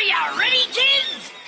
Are you ready, kids?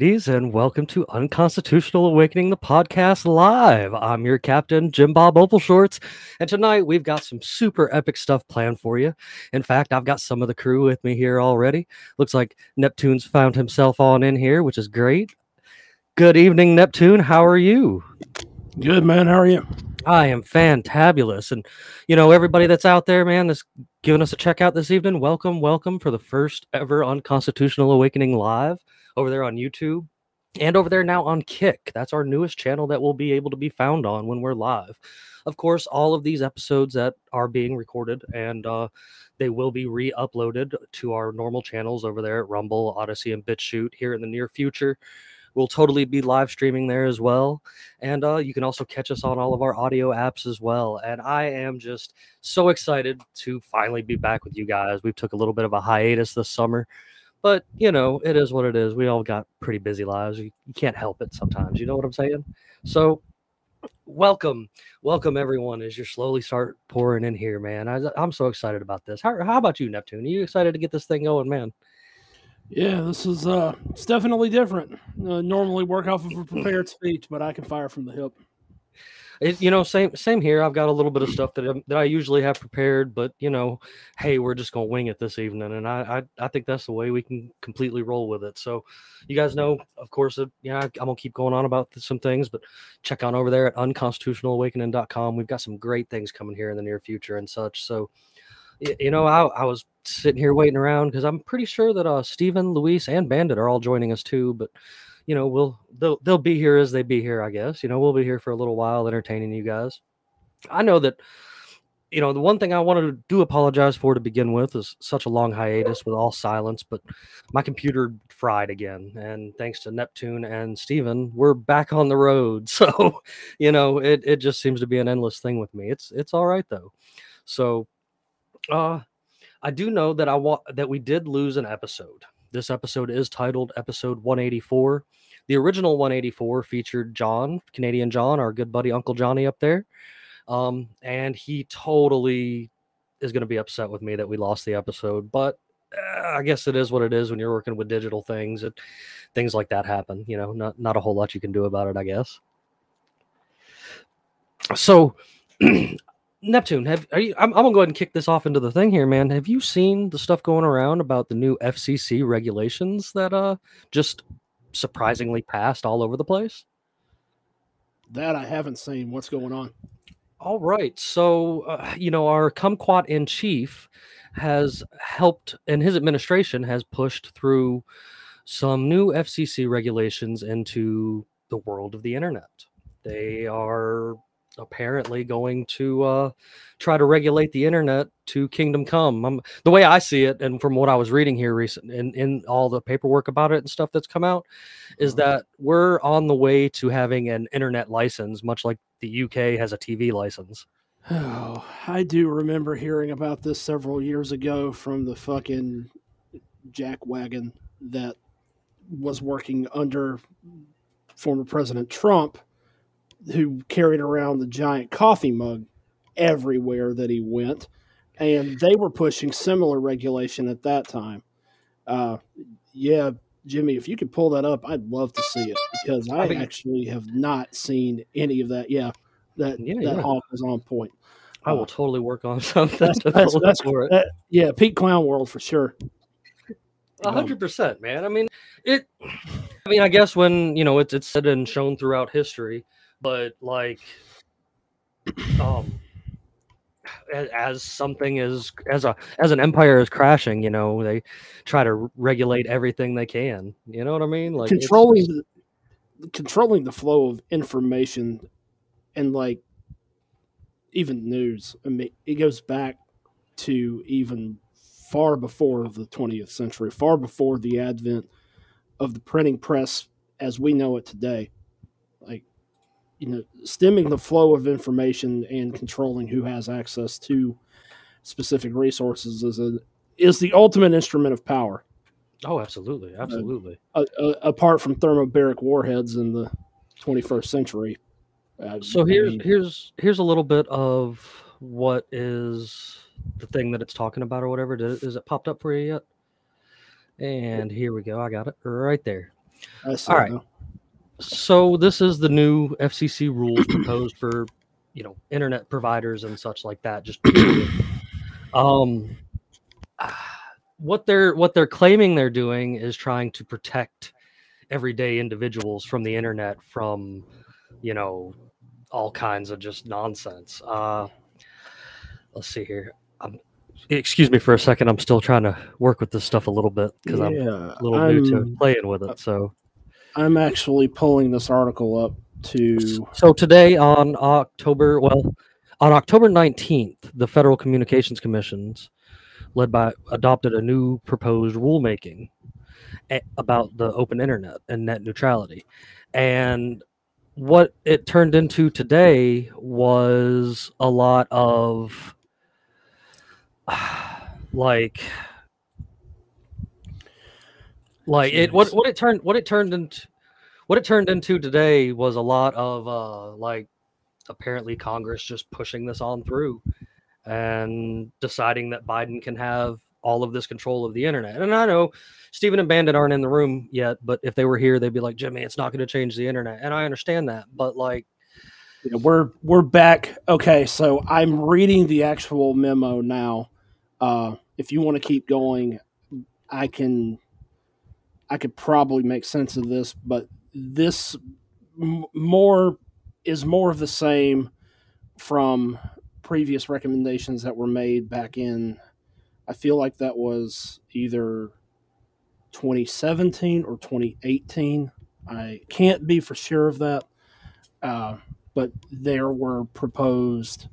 Mateys, and welcome to Unconstitutional Awakening, the podcast live. I'm your captain, Jim Bob Opal Shorts, and tonight we've got some super epic stuff planned for you. In fact, I've got some of the crew with me here already. Looks like Neptune's found himself on in here, which is great. Good evening, Neptune. How are you? Good man, how are you? I am fantabulous. And, you know, everybody that's out there, man, that's giving us a check out this evening, welcome, welcome for the first ever Unconstitutional Awakening live over there on YouTube and over there now on Kick. That's our newest channel that will be able to be found on when we're live. Of course, all of these episodes that are being recorded and uh, they will be re uploaded to our normal channels over there at Rumble, Odysee, and BitChute here in the near future. We'll totally be live streaming there as well. And uh, you can also catch us on all of our audio apps as well. And I am just so excited to finally be back with you guys. We took a little bit of a hiatus this summer, but you know, it is what it is. We all got pretty busy lives. You, you can't help it sometimes. You know what I'm saying? So, welcome, welcome everyone as you slowly start pouring in here, man. I, I'm so excited about this. How, how about you, Neptune? Are you excited to get this thing going, man? Yeah, this is uh it's definitely different. Uh, normally work off of a prepared speech, but I can fire from the hip. It, you know, same same here. I've got a little bit of stuff that i that I usually have prepared, but you know, hey, we're just gonna wing it this evening, and I I, I think that's the way we can completely roll with it. So, you guys know, of course, uh, yeah, I- I'm gonna keep going on about some things, but check on over there at unconstitutionalawakening.com. We've got some great things coming here in the near future and such. So, you know, I, I was sitting here waiting around because I'm pretty sure that uh Stephen, Luis, and Bandit are all joining us too, but you know, we'll they'll they'll be here as they be here, I guess. You know, we'll be here for a little while entertaining you guys. I know that you know, the one thing I wanted to do apologize for to begin with is such a long hiatus with all silence, but my computer fried again. And thanks to Neptune and Steven, we're back on the road. So, you know, it, it just seems to be an endless thing with me. It's it's all right though. So uh I do know that I want that we did lose an episode. This episode is titled episode 184. The original 184 featured John, Canadian John, our good buddy Uncle Johnny up there. Um, and he totally is going to be upset with me that we lost the episode, but uh, I guess it is what it is when you're working with digital things. It, things like that happen, you know, not not a whole lot you can do about it, I guess. So Neptune, have are you? I'm, I'm gonna go ahead and kick this off into the thing here, man. Have you seen the stuff going around about the new FCC regulations that uh just surprisingly passed all over the place? That I haven't seen. What's going on? All right, so uh, you know our kumquat in chief has helped, and his administration has pushed through some new FCC regulations into the world of the internet. They are apparently going to uh, try to regulate the internet to kingdom come. Um, the way I see it, and from what I was reading here recent in, in all the paperwork about it and stuff that's come out, is Uh-huh. that we're on the way to having an internet license, much like the UK has a TV license. Oh, I do remember hearing about this several years ago from the fucking jackwagon that was working under former President Trump, who carried around the giant coffee mug everywhere that he went. and they were pushing similar regulation at that time. Uh, yeah, Jimmy, if you could pull that up, I'd love to see it because I, I actually have not seen any of that. Yeah, that Yeah, that yeah. hawk is on point. I will Uh, totally work on something that's- that's- that's- for it. that- yeah, Pete Clown World for sure. A hundred percent, man. I mean, it. I mean, I guess when you know it's it's said and shown throughout history, but like, um, as, something is as a as an empire is crashing, you know, they try to regulate everything they can. You know what I mean? Like controlling controlling the flow of information and like even news. I mean, it goes back to even far before the 20th century, far before the advent of the printing press as we know it today. You know, stemming the flow of information and controlling who has access to specific resources is a is the ultimate instrument of power Oh, absolutely, absolutely. uh, uh, apart from thermobaric warheads in the 21st century. Uh, So I here's mean, here's here's a little bit of what is the thing that it's talking about or whatever. Did, is it popped up for you yet? And here we go. I got it right there. I all right. now. So this is the new FCC rules proposed for you know internet providers and such like that. Just um, what they're what they're claiming they're doing is trying to protect everyday individuals from the internet from you know all kinds of just nonsense. Uh, let's see here. Um, excuse me for a second. I'm still trying to work with this stuff a little bit because I'm a little new to playing with it. So. I'm actually pulling this article up to. So today on October, well, on October 19th, the Federal Communications Commissions, led by, adopted a new proposed rulemaking about the open internet and net neutrality. And what it turned into today was a lot of like like it what what it turned what it turned into what it turned into today was a lot of uh like apparently congress just pushing this on through and deciding that biden can have all of this control of the internet and i know stephen and bandit aren't in the room yet but if they were here they'd be like jimmy it's not going to change the internet and i understand that but like Yeah, we're we're back. Okay, so I'm reading the actual memo now. Uh, if you want to keep going, I can. I could probably make sense of this, but this m- more is more of the same from previous recommendations that were made back in. I feel like that was either 2017 or 2018. I can't be for sure of that. Uh, but there were proposed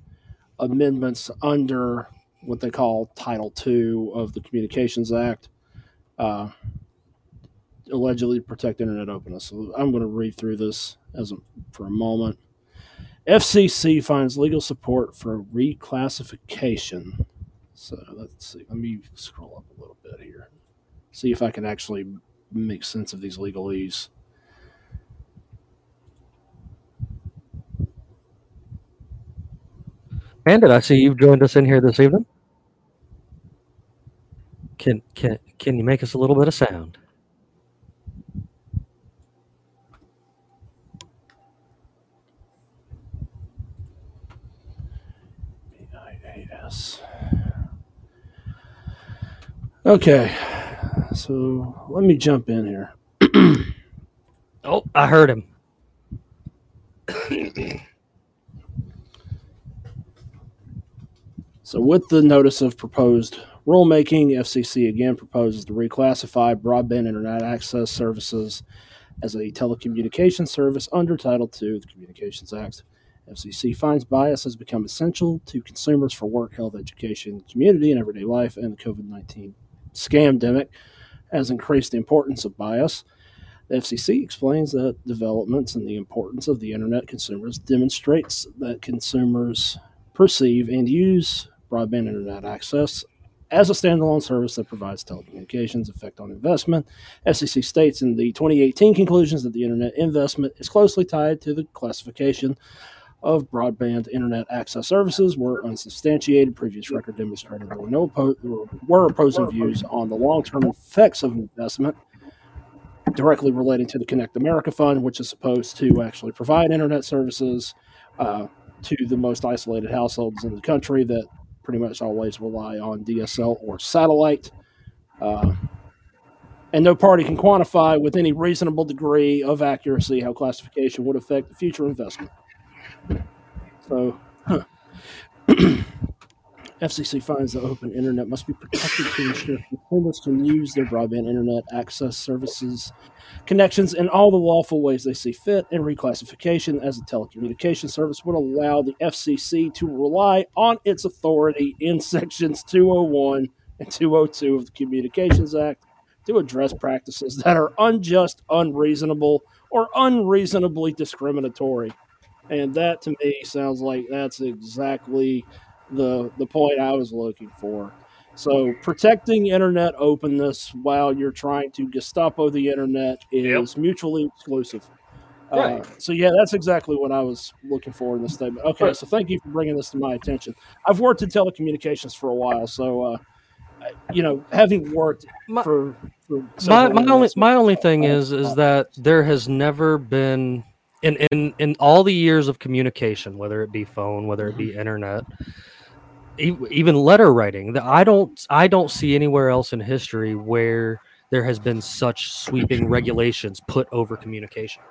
amendments under what they call Title II of the Communications Act, uh, allegedly protect internet openness. So I'm going to read through this as a, for a moment. FCC finds legal support for reclassification. So let's see. Let me scroll up a little bit here. See if I can actually make sense of these legalese. bandit i see you've joined us in here this evening can can can you make us a little bit of sound B-I-A-S. Okay, so let me jump in here. oh i heard him So, with the notice of proposed rulemaking, FCC again proposes to reclassify broadband internet access services as a telecommunications service under Title II of the Communications Act. FCC finds bias has become essential to consumers for work, health, education, community, and everyday life, and the COVID 19 scamdemic has increased the importance of bias. The FCC explains that developments and the importance of the internet consumers demonstrates that consumers perceive and use broadband internet access as a standalone service that provides telecommunications effect on investment. FCC states in the 2018 conclusions that the internet investment is closely tied to the classification of broadband internet access services were unsubstantiated. Previous record demonstrated there were no were opposing views on the long-term effects of investment directly relating to the Connect America Fund, which is supposed to actually provide internet services uh, to the most isolated households in the country that pretty much always rely on DSL or satellite. Uh, and no party can quantify with any reasonable degree of accuracy how classification would affect the future investment. So. FCC finds the open internet must be protected to ensure consumers can use their broadband internet access services connections in all the lawful ways they see fit, and reclassification as a telecommunications service would allow the FCC to rely on its authority in sections 201 and 202 of the Communications Act to address practices that are unjust, unreasonable, or unreasonably discriminatory. And that to me sounds like that's exactly the the point I was looking for. So protecting internet openness while you're trying to Gestapo the internet is mutually exclusive. Right. Uh, so yeah, that's exactly what I was looking for in this statement. Okay, Right. so thank you for bringing this to my attention. I've worked in telecommunications for a while, so uh, you know, having worked My- for, for my, my only my only thing Uh, is is that there has never been in in in all the years of communication whether it be phone whether it be mm-hmm. internet e- even letter writing that i don't i don't see anywhere else in history where there has been such sweeping regulations put over communication.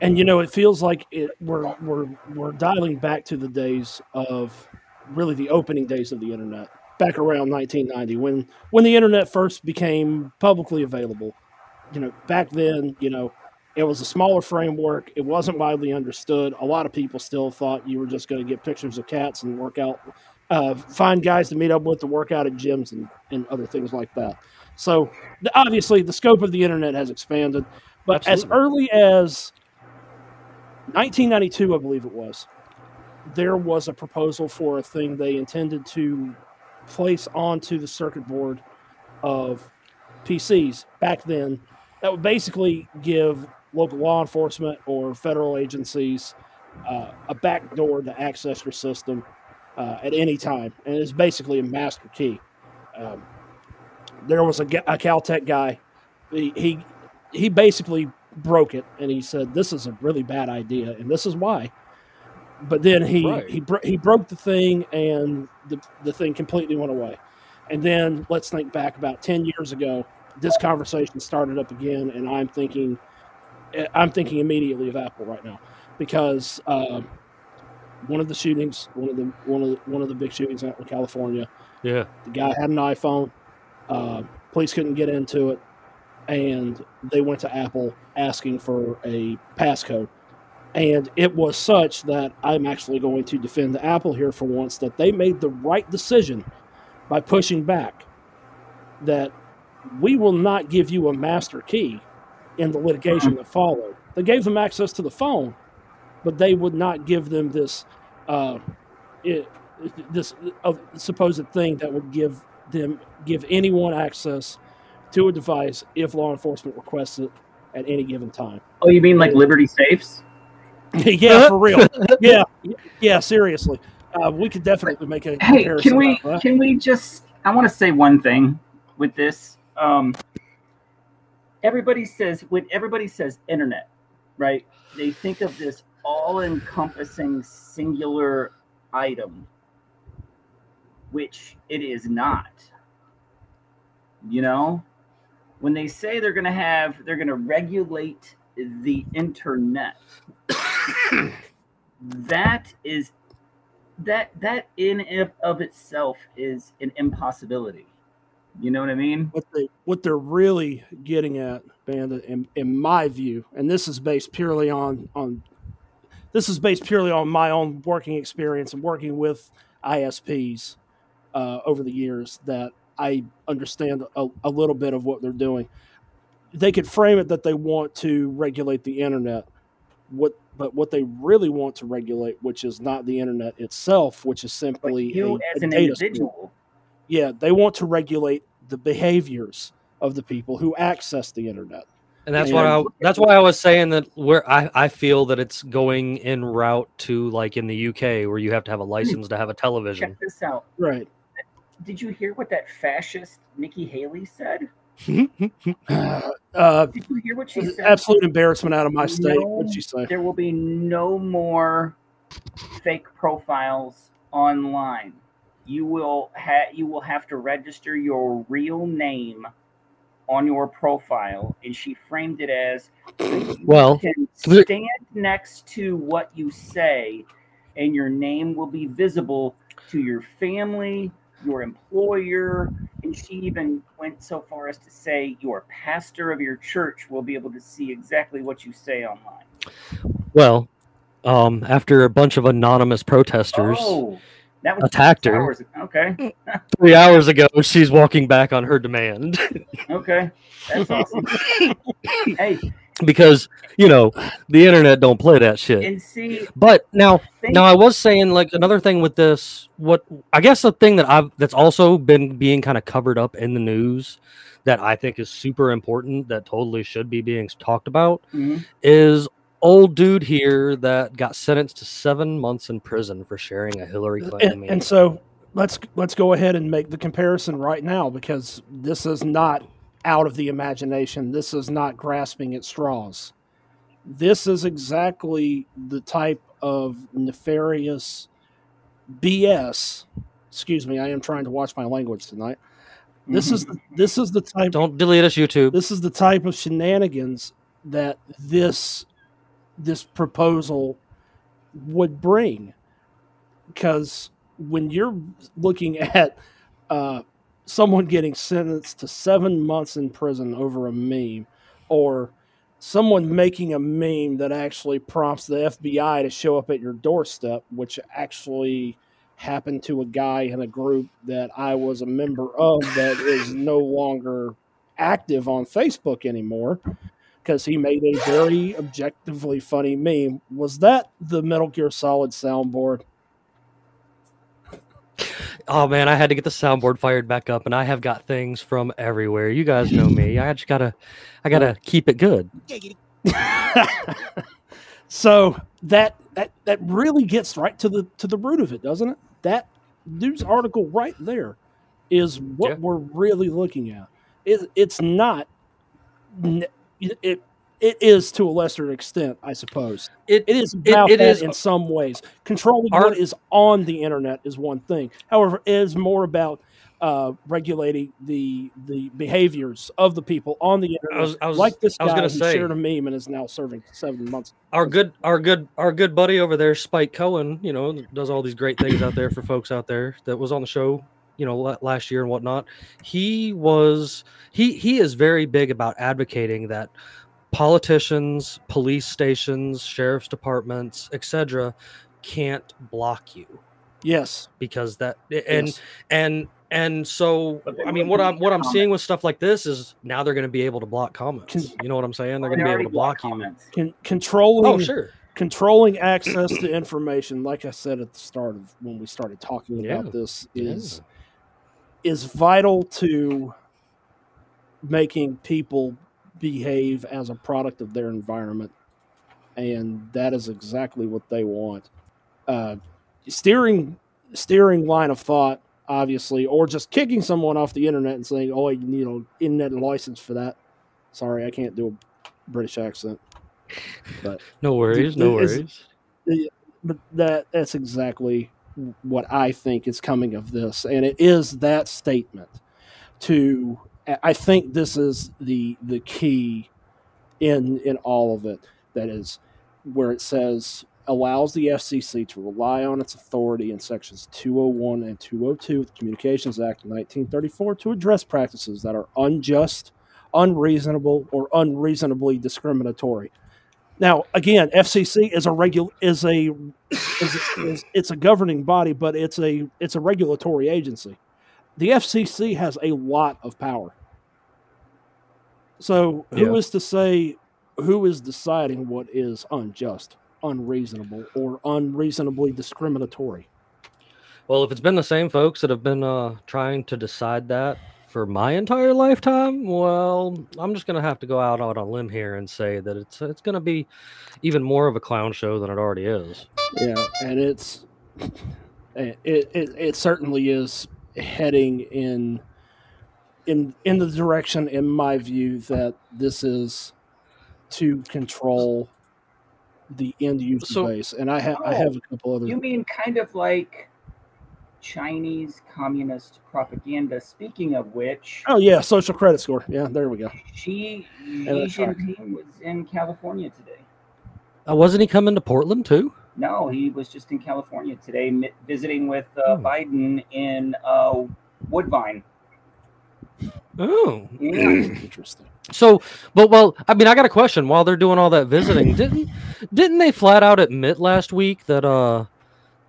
And you know it feels like it, we're we're we're dialing back to the days of really the opening days of the internet back around 1990 when when the internet first became publicly available. You know back then you know it was a smaller framework. It wasn't widely understood. A lot of people still thought you were just going to get pictures of cats and work out uh, find guys to meet up with to work out at gyms and, and other things like that. So the, obviously the scope of the internet has expanded but as early as 1992, I believe it was, there was a proposal for a thing they intended to place onto the circuit board of PCs back then that would basically give local law enforcement or federal agencies uh, a back door to access your system uh, at any time. And it's basically a master key. Um, there was a, a Caltech guy. He, he he basically broke it and he said this is a really bad idea and this is why but then he Right. he bro- he broke the thing and the the thing completely went away and then let's think back about 10 years ago this conversation started up again and i'm thinking i'm thinking immediately of apple right now because um, one of the shootings one of the one of the, one of the big shootings out in california yeah the guy had an iPhone. Uh, police couldn't get into it, and they went to Apple asking for a passcode. And it was such that I'm actually going to defend Apple here for once that they made the right decision by pushing back that we will not give you a master key in the litigation that followed. They gave them access to the phone, but they would not give them this uh, it, this uh, supposed thing that would give them give anyone access to a device if law enforcement requests it at any given time. Oh, you mean like Liberty Safes? yeah, for real. Yeah, yeah. Seriously, uh, we could definitely make a Hey, comparison can we can we just? I want to say one thing with this. Um, everybody says when everybody says internet, right? They think of this all-encompassing singular item, which it is not. You know, when they say they're going to have, they're going to regulate the internet. that is that that in of itself is an impossibility. You know what I mean? what they what they're really getting at, Bandit, in, in my view, and this is based purely on on this is based purely on my own working experience and working with ISPs uh, over the years that I understand a, a little bit of what they're doing. They could frame it that they want to regulate the internet, what but what they really want to regulate, which is not the internet itself, which is But simply you a- as a an data stream individual, yeah, they want to regulate the behaviors of the people who access the internet. And that's Yeah. why I, that's why I was saying that where I, I feel that it's going in route to like in the UK where you have to have a license to have a television. Check this out. Right. Did you hear what that fascist Nikki Haley said? Uh, Did you hear what she said? absolute embarrassment out of my state. No. What'd she say? There will be no more fake profiles online. You will ha- you will have to register your real name on your profile, and she framed it as Well, stand next to what you say, and your name will be visible to your family, your employer, and she even went so far as to say your pastor of your church will be able to see exactly what you say online. well, um, after a bunch of anonymous protesters Oh, that was attacked her. hours ago. Okay, three hours ago, she's walking back on her demand okay, that's awesome. hey, because you know the internet don't play that shit. and see, But now, think, now I was saying like another thing with this. What I guess the thing that I've that's also been being kind of covered up in the news that I think is super important that totally should be being talked about Mhm. is old dude here that got sentenced to seven months in prison for sharing a Hillary Clinton and, meme. and so let's let's go ahead and make the comparison right now because this is not out of the imagination. This is not grasping at straws. This is exactly the type of nefarious BS. Excuse me, I am trying to watch my language tonight. This is mm-hmm. the, this is the type Don't delete us, YouTube. this is the type of shenanigans that this this proposal would bring. Because when you're looking at uh, someone getting sentenced to seven months in prison over a meme or someone making a meme that actually prompts the FBI to show up at your doorstep, which actually happened to a guy in a group that I was a member of that is no longer active on Facebook anymore because he made a very objectively funny meme. Was that the Metal Gear Solid soundboard? Oh man, I had to get the soundboard fired back up, and I have got things from everywhere. You guys know me. I just gotta, I gotta keep it good. so that that that really gets right to the to the root of it, doesn't it? That news article right there is what Yeah. we're really looking at. It, it's not. N- It, it it is to a lesser extent, I suppose. It, It is about it that is- in some ways. Controlling Our- what is on the internet is one thing. However, it is more about uh, regulating the the behaviors of the people on the internet. I was, I was, like this I was guy who say shared a meme and is now serving seven months. our good, our good, our good buddy over there, Spike Cohen. You know, does all these great things out there for folks out there that was on the show. You know, last year and whatnot. He was he he is very big about advocating that politicians, police stations, sheriff's departments, etc., can't block you Yes, because that and yes. and and so I mean what I'm what I'm seeing with stuff like this is now they're going to be able to block comments. Can- You know what I'm saying? They're going to be able to block you. comments. Con- controlling Oh sure. controlling access to information, like I said at the start of when we started talking Yeah. about this, Yeah. Is vital to making people behave as a product of their environment, and that is exactly what they want. Uh, steering steering line of thought, obviously, or just kicking someone off the internet and saying, "Oh, you need an internet license for that." Sorry, I can't do a British accent, but No worries. No worries. but that that's exactly what I think is coming of this, and it is that statement. To I think this is the the key in in all of it. That is where it says allows the FCC to rely on its authority in sections 201 and 202 of the Communications Act of 1934 to address practices that are unjust, unreasonable, or unreasonably discriminatory. Now, again, FCC is a regul is a is, is it's a governing body, but it's a it's a regulatory agency. The FCC has a lot of power. So, who is Yeah. to say who is deciding what is unjust, unreasonable, or unreasonably discriminatory? Well, if it's been the same folks that have been uh, trying to decide that for my entire lifetime, well, I'm just gonna have to go out on a limb here and say that it's it's gonna be even more of a clown show than it already is. Yeah, and it's eh, it it, it certainly is heading in in in the direction, in my view, that this is to control the end user So- base. And I have I oh, have a couple other. You mean kind of like Chinese communist propaganda? Speaking of which, Oh yeah, social credit score. Yeah, there we go. Xi, Xi. Jinping was in California today. Uh, wasn't he coming to Portland too? No, he was just in California today, mi- visiting with uh, Hmm. Biden in uh, Woodside. Oh, Yeah. Interesting. so but well, I mean, I got a question. While they're doing all that visiting, didn't didn't they flat out admit last week that uh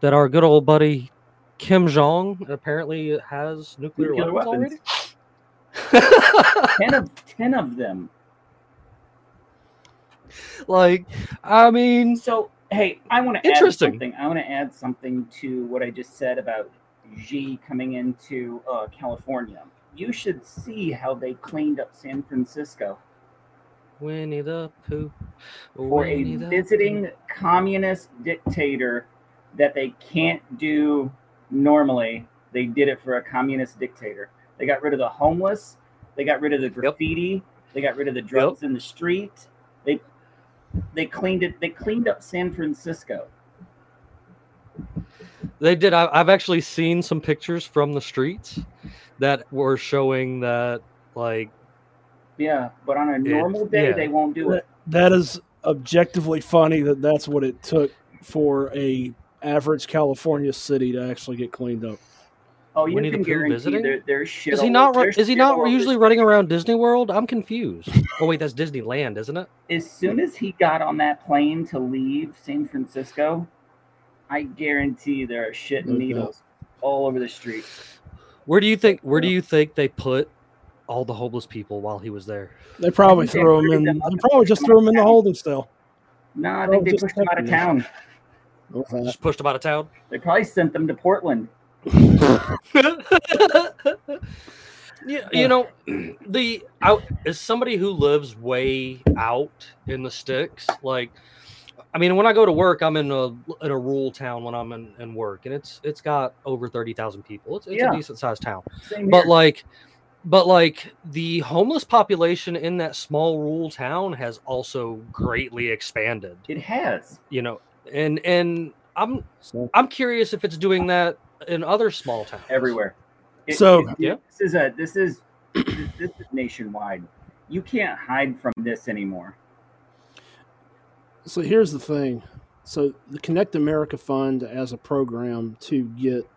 that our good old buddy Kim Jong apparently has nuclear, Nuclear weapons, weapons. already? ten of ten of them. like, I mean, So hey, I want to add Interesting. something. I want to add something to what I just said about Xi coming into uh, California. You should see how they cleaned up San Francisco Winnie the Pooh. for a visiting communist dictator that they can't do normally. They did it for a communist dictator. They got rid of the homeless. They got rid of the graffiti. They got rid of the drugs in the street. They they cleaned it. They cleaned up San Francisco. They did. I, I've actually seen some pictures from the streets that were showing that, like, Yeah, but on a normal day, yeah. they won't do it. That is objectively funny that that's what it took for a average California city to actually get cleaned up. Oh, you Winnie the can Pooh guarantee visiting? there, there's shit. is he not? over- Is he not usually the running around Disney World? I'm confused. Oh wait, that's Disneyland, isn't it? as soon as he got on that plane to leave San Francisco, I guarantee there are shit and No doubt. needles all over the street. Where do you think? Where do you think they put all the homeless people while he was there? They probably threw him herded in. They probably just threw out him in the holding cell. No, I Oh, think they just pushed him out of checking. town. With that. Just pushed them out of town. They probably sent them to Portland. yeah, you know, the out as somebody who lives way out in the sticks, like I mean, when I go to work, I'm in a in a rural town when I'm in, in work, and it's it's got over thirty thousand people. It's, it's Yeah. a decent sized town, Same but here. like, but like the homeless population in that small rural town has also greatly expanded. it has. You know, and and I'm So, I'm curious if it's doing that in other small towns everywhere. It- So- it- Yeah. this is a this is this is nationwide. You can't hide from this anymore. so here's the thing. So the Connect America Fund as a program to get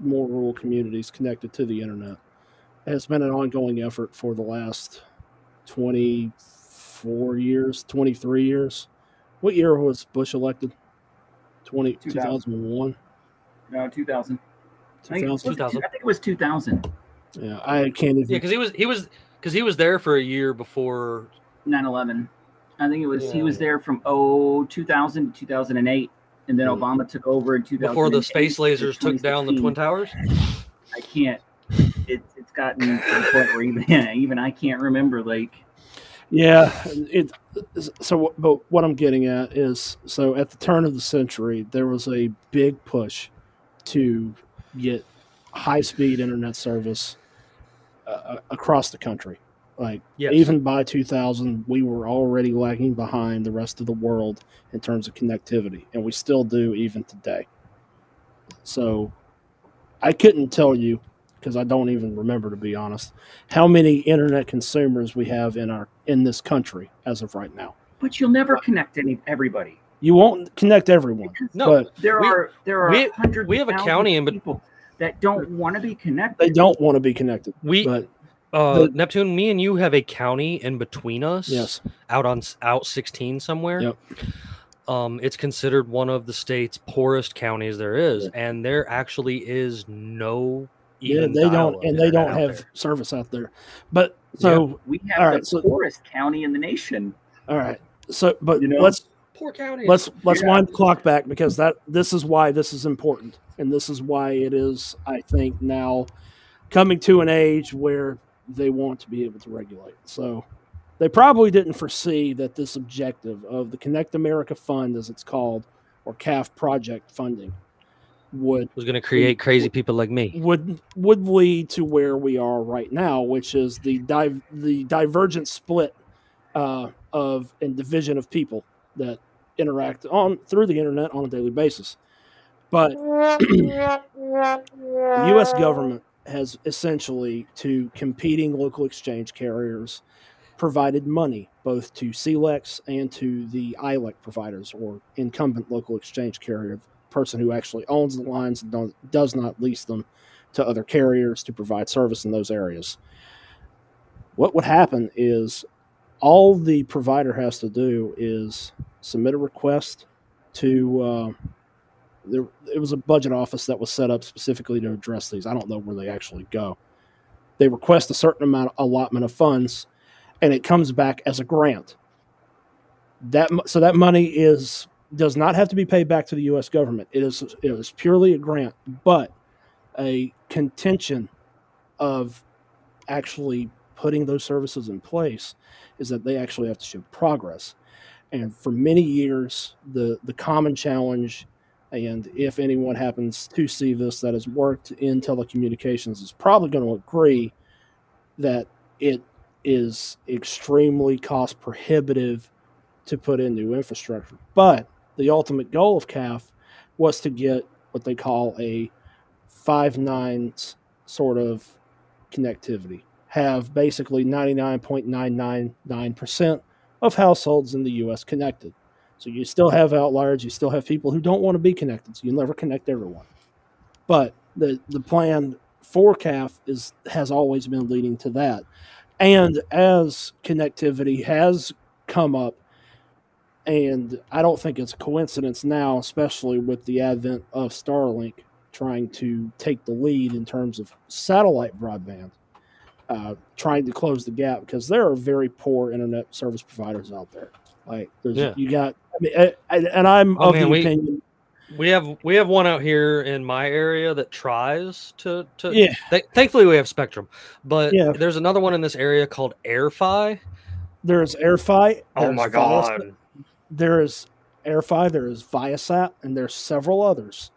more rural communities connected to the internet has been an ongoing effort for the last 24 years, 23 years. What year was Bush elected? 20, 2000. 2001? No, 2000. I think, it was, 2000. I think it was 2000. Yeah, I can't even. Yeah, because he was he was because he was there for a year before. 9/11. I think it was he Yeah. was there from oh 2000 to 2008, and then Mm. Obama took over in 2000 Before the space lasers took down the twin towers. I can't. It, it's gotten to the point where even even I can't remember. Like Yeah, it. So, but what I'm getting at is, so at the turn of the century, there was a big push to get high-speed internet service uh, across the country. Like Yes. even by 2000, we were already lagging behind the rest of the world in terms of connectivity, and we still do even today. So, I couldn't tell you because I don't even remember to be honest how many internet consumers we have in our in this country as of right now. but you'll never connect any everybody. You won't connect everyone, No, but There We- are there are we- hundreds. we have a county thousands in of people that don't want to be connected. they don't want to be connected. we But uh, the- Neptune, me and you have a county in between us. yes, out on out 16 somewhere. Yep. Um, it's considered one of the state's poorest counties there is, and there actually is no. Yeah, they don't, and they don't have there. service out there. But so, We have All the right, so- poorest county in the nation. all right, so but You know? let's poor county. let's let's Yeah. wind the clock back because that this is why this is important, and this is why it is, I think, now coming to an age where they want to be able to regulate. So they probably didn't foresee that this objective of the Connect America Fund, as it's called, or CAF project funding, would was going to create crazy people like me. would would lead to where we are right now, which is the di- the divergent split uh, of and division of people that interact on through the internet on a daily basis. But the U.S. government has essentially to competing local exchange carriers provided money both to CLECs and to the ILEC providers or incumbent local exchange carrier, person who actually owns the lines and does not lease them to other carriers to provide service in those areas. What would happen is all the provider has to do is submit a request to. Uh, there, it was a budget office that was set up specifically to address these. I don't know where they actually go. They request a certain amount of allotment of funds, and it comes back as a grant. That so that money is does not have to be paid back to the U.S. government. It is it is purely a grant, but a contention of actually putting those services in place is that they actually have to show progress. And for many years, the the common challenge, and if anyone happens to see this that has worked in telecommunications, is probably going to agree that it is extremely cost prohibitive to put in new infrastructure. But the ultimate goal of CAF was to get what they call a five nines sort of connectivity, have basically 99.999% of households in the US connected. So you still have outliers, you still have people who don't want to be connected, so you'll never connect everyone. But the the plan for CAF is has always been leading to that. And as connectivity has come up, and I don't think it's a coincidence now, especially with the advent of Starlink trying to take the lead in terms of satellite broadband, uh, trying to close the gap because there are very poor internet service providers out there. Like, there's Yeah. you got, I mean, I- I- and I'm Oh, of man, the we- opinion, We have we have one out here in my area that tries to to. yeah, Th- thankfully, we have Spectrum, but Yeah. there's another one in this area called AirFi. there's AirFi. Oh my Viasat, god! There is AirFi, there is Viasat, and there's several others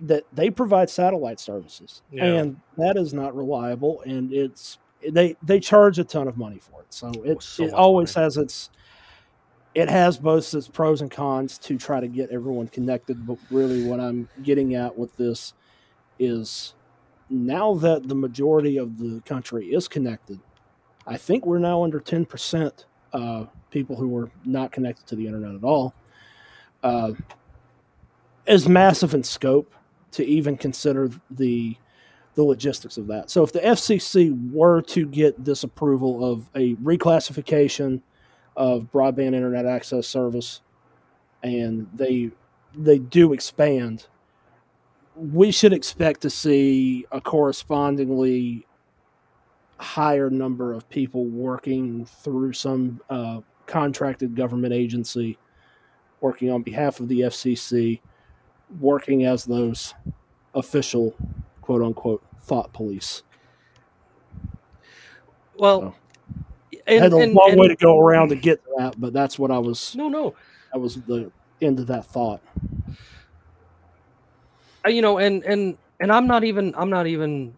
that they provide satellite services, Yeah. and that is not reliable, and it's they they charge a ton of money for it. So it so it always money. has its it has both its pros and cons to try to get everyone connected. But really, what I'm getting at with this is now that the majority of the country is connected, I think we're now under 10% uh, people who are not connected to the internet at all. Uh, is massive in scope to even consider the the logistics of that. So if the FCC were to get disapproval of a reclassification of broadband internet access service and they they do expand we should expect to see a correspondingly higher number of people working through some uh, contracted government agency working on behalf of the FCC working as those official quote unquote thought police. Well, I and, had a and- long and- way to go around to get to that but that's what I was no, no, that was the end of that thought. Uh, you know, and and and I'm not even I'm not even,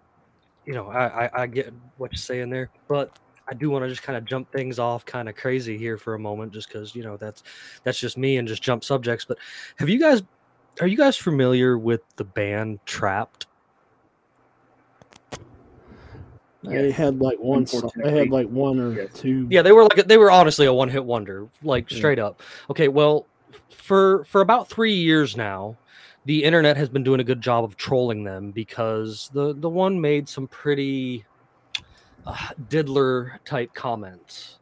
you know, I I, I get what you're saying there, but I do want to just kind of jump things off kind of crazy here for a moment, just because you know that's that's just me and just jump subjects. But have you guys are you guys familiar with the band Trapt? they had like one song, they had like one or Yes. two Yeah, they were like they were honestly a one hit wonder, like Yeah. straight up. Okay, well, for for about three years now, the internet has been doing a good job of trolling them because the the one made some pretty uh, diddler type comments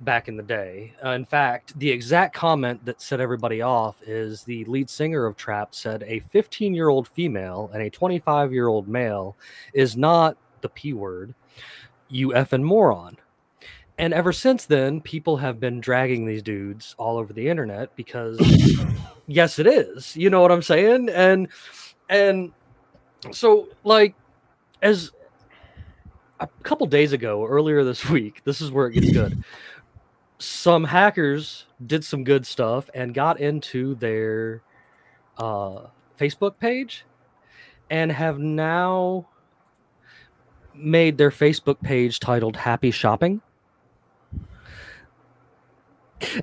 back in the day. Uh, in fact, the exact comment that set everybody off is the lead singer of Trapt said a 15 year old female and a 25 year old male is not the p word, you effing moron. And ever since then, people have been dragging these dudes all over the internet because yes, it is. You know what I'm saying? And and so like as a couple days ago, earlier this week, this is where it gets good. Some hackers did some good stuff and got into their uh, Facebook page and have now made their Facebook page titled Happy Shopping.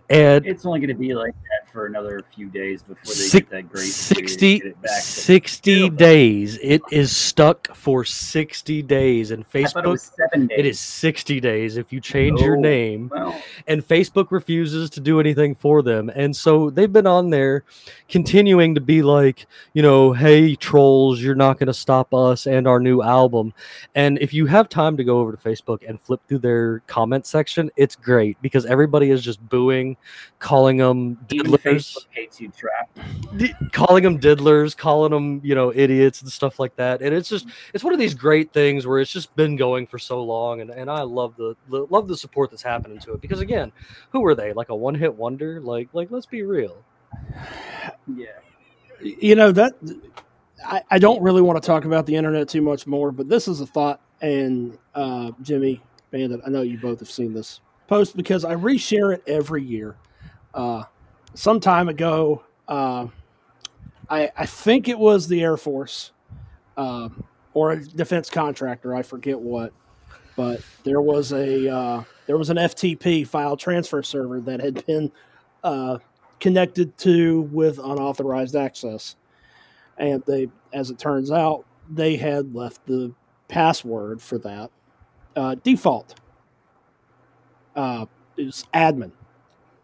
And It's only going to be like that for another few days before they Six- get that great 60, get back. 60 days. It is stuck for 60 days. And it Facebook, seven days. it is 60 days if you change your Oh. name. Well, and Facebook refuses to do anything for them. And so they've been on there continuing to be like, you know, hey, trolls, you're not going to stop us and our new album. And if you have time to go over to Facebook and flip through their comment section, it's great because everybody is just booing, calling them Facebook hates you, Trapt. di- calling them diddlers, calling them, you know, idiots and stuff like that. And it's just, it's one of these great things where it's just been going for so long. And, and I love the, the love the support that's happening to it because again, who were they? Like a one hit wonder? Like, like, let's be real. Yeah. you know that I, I don't really want to talk about the internet too much more, but this is a thought. And uh, Jimmy Bandit, I know you both have seen this post because I reshare it every year. Uh, some time ago, uh, I, I think it was the Air Force uh, or a defense contractor. I forget what, but there was a uh, there was an FTP file transfer server that had been uh, connected to with unauthorized access, and they, as it turns out, they had left the password for that uh, default. Uh, is admin.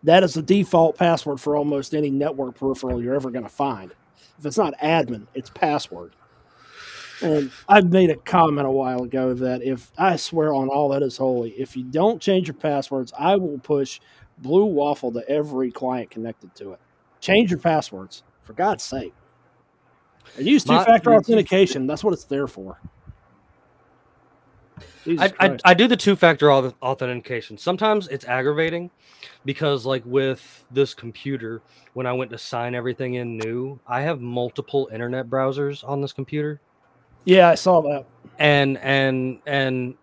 That is the default password for almost any network peripheral you're ever going to find. If it's not admin, it's password. And I made a comment a while ago that if I swear on all that is holy, if you don't change your passwords, I will push Blue Waffle to every client connected to it. Change your passwords, for God's sake. And use two factor authentication. That's what it's there for. I, I, I do the two factor authentication. Sometimes it's aggravating because, like, with this computer, when I went to sign everything in new, I have multiple internet browsers on this computer. yeah, I saw that. and and and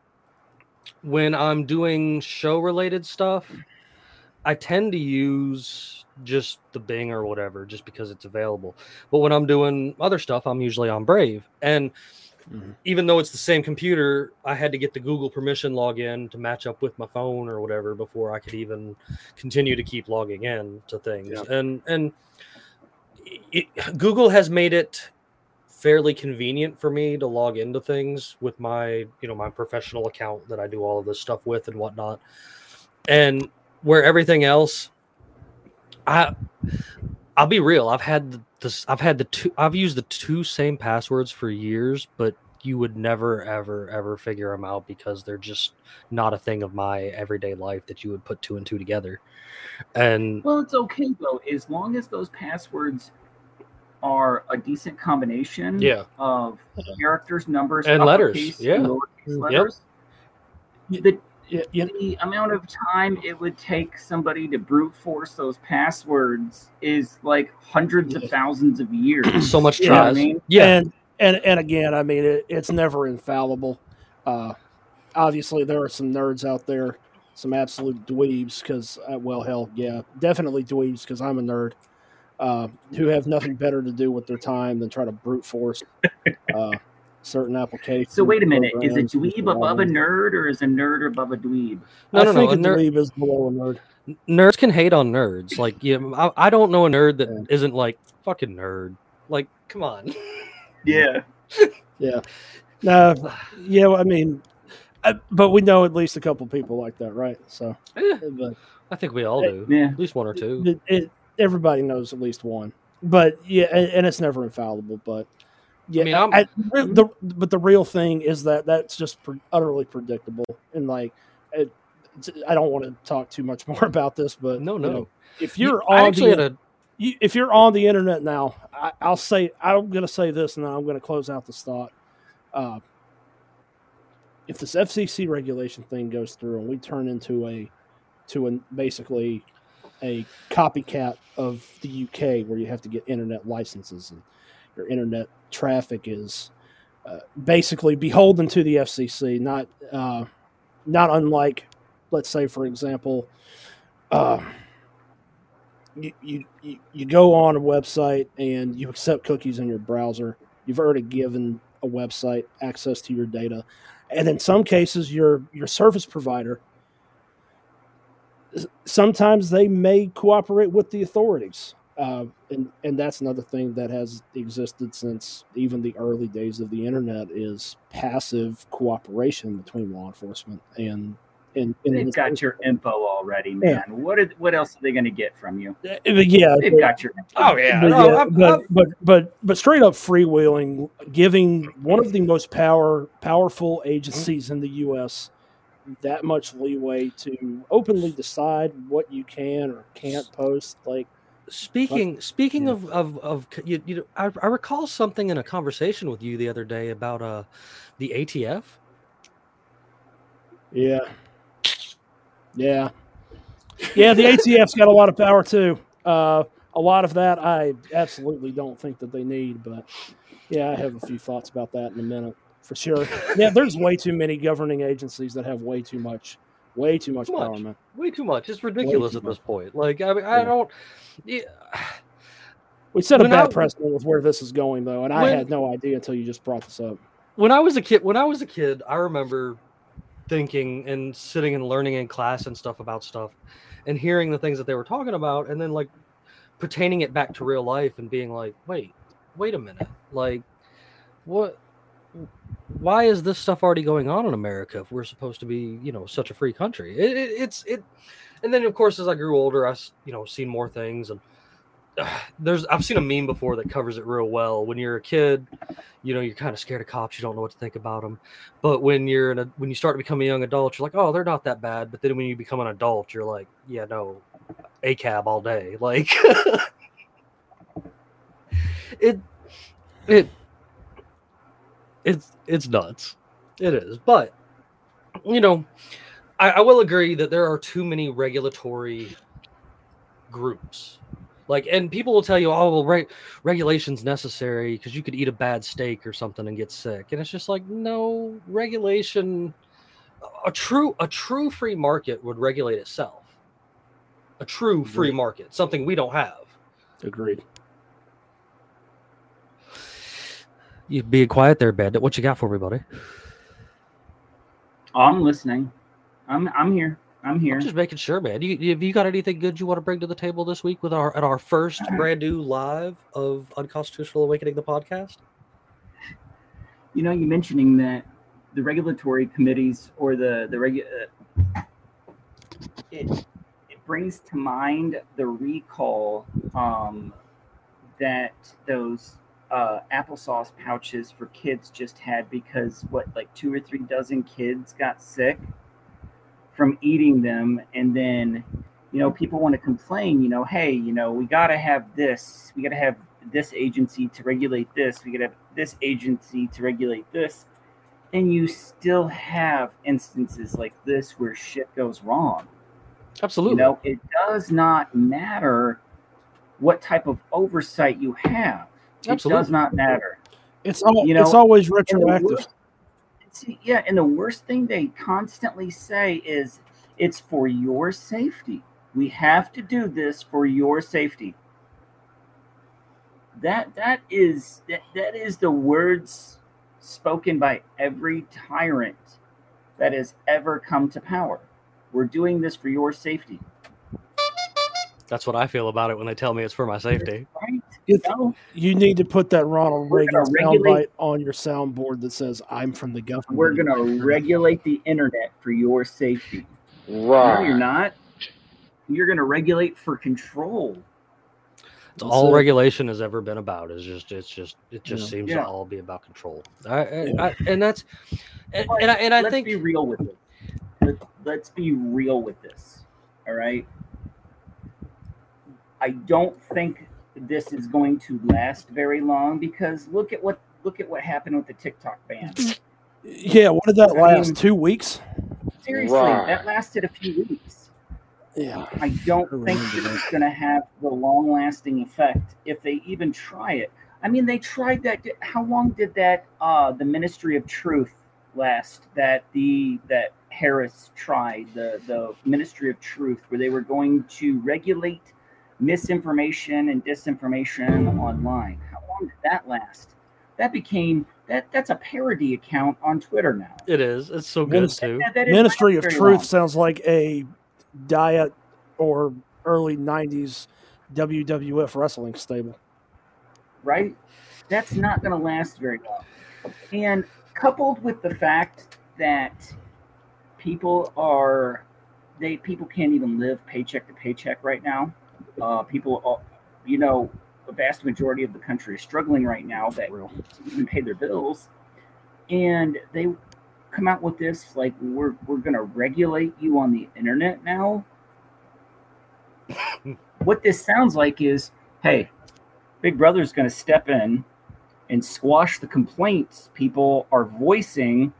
when i'm doing show related stuff i tend to use just the bing or whatever just because it's available but when i'm doing other stuff i'm usually on brave and Mhm. even though it's the same computer i had to get the google permission login to match up with my phone or whatever before i could even continue to keep logging in to things Yeah. and and it, google has made it fairly convenient for me to log into things with my you know my professional account that I do all of this stuff with and whatnot. And where everything else, I I'll be real. I've had the, this. I've had the two. I've used the two same passwords for years, but you would never, ever, ever figure them out because they're just not a thing of my everyday life that you would put two and two together. And Well, it's okay though, as long as those passwords are a decent combination yeah, of characters, numbers, And letters, yeah. and lowercase mm, Yep. The, Yeah, yeah, the amount of time it would take somebody to brute force those passwords is like hundreds of thousands of years. so much You know I tries. mean? Yeah, and and and again, I mean, it, it's never infallible. Uh, obviously, there are some nerds out there, some absolute dweebs. Because, uh, well, hell, yeah, definitely dweebs. Because I'm a nerd, uh, who have nothing better to do with their time than try to brute force uh, certain applications. So wait a minute, is a dweeb above a nerd or is a nerd above a dweeb? no, I no, think no. a a ner- dweeb is below a nerd. nerds can hate on nerds. Like, yeah, I, I don't know a nerd that Yeah. not like fucking nerd. Like, come on. Yeah. Yeah. No, yeah, well, I mean, uh, but we know at least a couple people like that, right? So, Eh, but I think we all Hey, do. Yeah. At least one or two. it, it, everybody knows at least one. But yeah, and, and it's never infallible. But yeah, mean, I'm- I, the, but the real thing is that that's just pre- utterly predictable. And like, it, it's- I don't want to talk too much more about this, but No, you no. know, if You- you're I on actually the, a you, if you're on the internet now, I, I'll say I'm going to say this, and then I'm going to close out this thought. Uh, if this FCC regulation thing goes through, and we turn into a to a basically a copycat of the UK, where you have to get internet licenses and your internet traffic is uh, basically beholden to the FCC, not uh, not unlike, let's say, for example, uh, you you you go on a website and you accept cookies in your browser. You've already given a website access to your data, and in some cases, your your service provider sometimes they may cooperate with the authorities. Uh, and and that's another thing that has existed since even the early days of the internet is passive cooperation between law enforcement and and, and They've got your info already, man. What is, what else are they going to get from you? Uh, yeah They've got your info. Oh yeah, but, no, yeah, I'm- but, I'm- but but but straight up freewheeling, giving one of the most power powerful agencies in the U.S. that much leeway to openly decide what you can or can't post, like Speaking speaking yeah. of of of you, you know, I, I recall something in a conversation with you the other day about uh the ATF. yeah, yeah, yeah. The ATF's got a lot of power too. Uh, a lot of that I absolutely don't think that they need, but yeah, I have a few thoughts about that in a minute for sure. Yeah, there's way too many governing agencies that have way too much, way too much Too much. power, man. Way too much. It's ridiculous at this point. Like I mean, I Yeah. don't. Yeah, We set a When bad I- precedent with where this is going, though, and I had no idea until you just brought this up. when I was a kid, when I was a kid, I remember thinking and sitting and learning in class and stuff about stuff, and hearing the things that they were talking about, and then like pertaining it back to real life and being like, wait, wait a minute, like what? Why is this stuff already going on in America if we're supposed to be, you know, such a free country? It, it, it's it, and then of course as I grew older, I you know seen more things and. There's I've seen a meme before that covers it real well. When you're a kid, you know you're kind of scared of cops you don't know what to think about them but when you're in a when you start to become a young adult you're like oh they're not that bad but then when you become an adult you're like yeah no ACAB all day like it it it's it's nuts. It is. But you know I, I will agree that there are too many regulatory groups. Like and people will tell you oh well right regulation's necessary because you could eat a bad steak or something and get sick. And it's just like no regulation a true a true free market would regulate itself. A true free Agreed. market something we don't have. Agreed. You be quiet there bandit what you got for me buddy Oh, I'm listening. I'm I'm here. I'm here. i'm just making sure man you, have you got anything good you want to bring to the table this week with our at our first brand new live of unconstitutional awakening the podcast You know, you mentioning that the regulatory committees or the the regu- uh, it it brings to mind the recall um, that those uh, applesauce pouches for kids just had because what like two or three dozen kids got sick from eating them. And then you know people want to complain you know hey you know we got to have this we got to have this agency to regulate this we got to have this agency to regulate this. And you still have instances like this where shit goes wrong. Absolutely. you know it does not matter what type of oversight you have it does not matter It's all, You know, it's always retroactive. worst- See, yeah, and the worst thing they constantly say is it's for your safety. We have to do this for your safety. That that is that, that is the words spoken by every tyrant that has ever come to power. We're doing this for your safety, that's what i feel about it when they tell me it's for my safety right? It- No, you need to put that Ronald We're Reagan soundbite on your soundboard that says "I'm from the government." we're gonna regulate the internet for your safety. No, you're not. You're gonna regulate for control. It's That's all it. regulation has ever been about is just it's just it just Yeah. seems Yeah. to all be about control I, I, I, and that's and, and I, and I let's think be real with it. Let, let's be real with this. All right. I don't think this is going to last very long because look at what look at what happened with the TikTok ban. Yeah, what did that I last? mean- Two weeks? Seriously, Right. that lasted a few weeks. Yeah. I don't I think remember this that. is going to have the long lasting effect if they even try it. I mean, they tried that. How long did that uh, the Ministry of Truth last? That the that Harris tried the the Ministry of Truth, where they were going to regulate misinformation and disinformation online. How long did that last? That became that that's a parody account on Twitter now. It is. It's so good Ministry- too. That- that Ministry of Truth long. sounds like a diet or early '90s WWF wrestling stable. right? That's not going to last very long. And coupled with the fact that people are they people can't even live paycheck to paycheck right now. Uh, people, are, you know, a vast majority of the country is struggling right now that Real. to even pay their bills, and they come out with this like we're we're going to regulate you on the internet now. what this sounds like is, hey, Big Brother's going to step in and squash the complaints people are voicing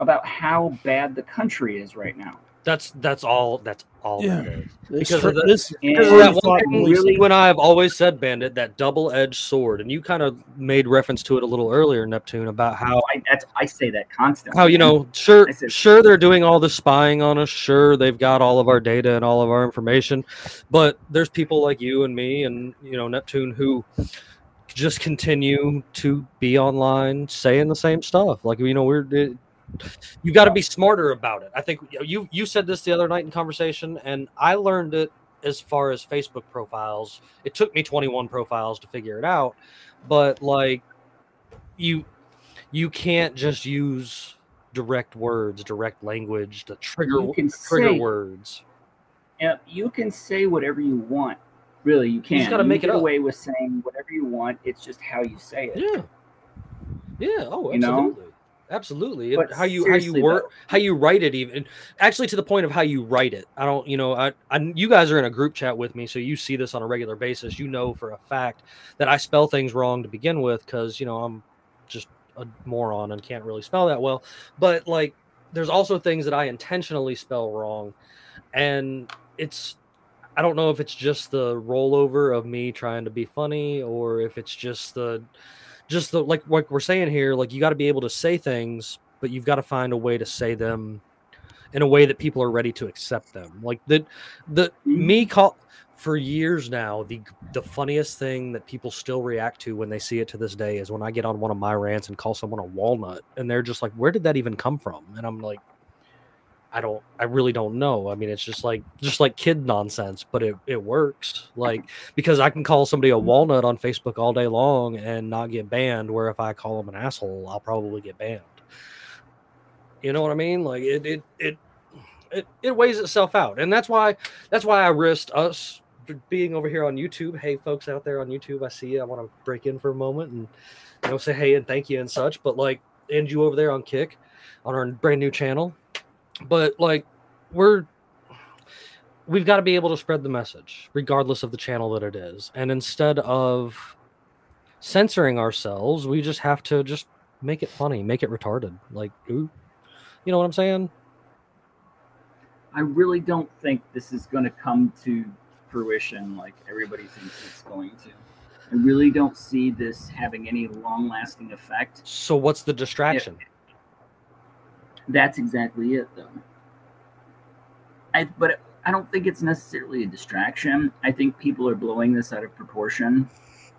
about how bad the country is right now. That's that's all. That's all. Yeah. It is. Because tr- of the- this Because of that really one thing released you and I have always said, Bandit, that double-edged sword, and you kind of made reference to it a little earlier, Neptune, about how I, that's, I say that constantly. how you know sure said- sure they're doing all the spying on us sure they've got all of our data and all of our information but there's people like you and me and you know neptune who just continue to be online saying the same stuff like you know we're it, you got to be smarter about it i think you you said this the other night in conversation and i learned it as far as facebook profiles it took me 21 profiles to figure it out but like you you can't just use direct words, direct language, the trigger You trigger say- words. Yeah, you can say whatever you want. Really, you can. just gotta make it away with saying whatever you want. It's just how you say it. Yeah. Yeah. Oh, You know? Absolutely. But how you how you work though. how you write it even actually to the point of how you write it. I don't you know, I, I you guys are in a group chat with me, so you see this on a regular basis. You know for a fact that I spell things wrong to begin with, because you know, I'm just a moron and can't really spell that well. But like there's also things that I intentionally spell wrong. And it's I don't know if it's just the rollover of me trying to be funny or if it's just the just the like what we're saying here like you got to be able to say things but you've got to find a way to say them in a way that people are ready to accept them. Like the the me call for years now the the funniest thing that people still react to when they see it to this day is when i get on one of my rants and call someone a walnut and they're just like where did that even come from? And i'm like I don't I really don't know. I mean it's just like just like kid nonsense, but it, it works. Like because I can call somebody a walnut on Facebook all day long and not get banned, where if I call them an asshole, I'll probably get banned. You know what I mean? Like it it it it, it weighs itself out. And that's why that's why I risked us being over here on YouTube. Hey folks out there on YouTube, I see you. I want to break in for a moment and you know say hey and thank you and such. But like and you over there on Kick on our brand new channel but like we're we've got to be able to spread the message regardless of the channel that it is. And instead of censoring ourselves we just have to just make it funny make it retarded. Like ooh. You know what i'm saying? I really don't think this is going to come to fruition like everybody thinks it's going to. I really don't see this having any long lasting effect. so what's the distraction That's exactly it, though. I, but I don't think it's necessarily a distraction. I think people are blowing this out of proportion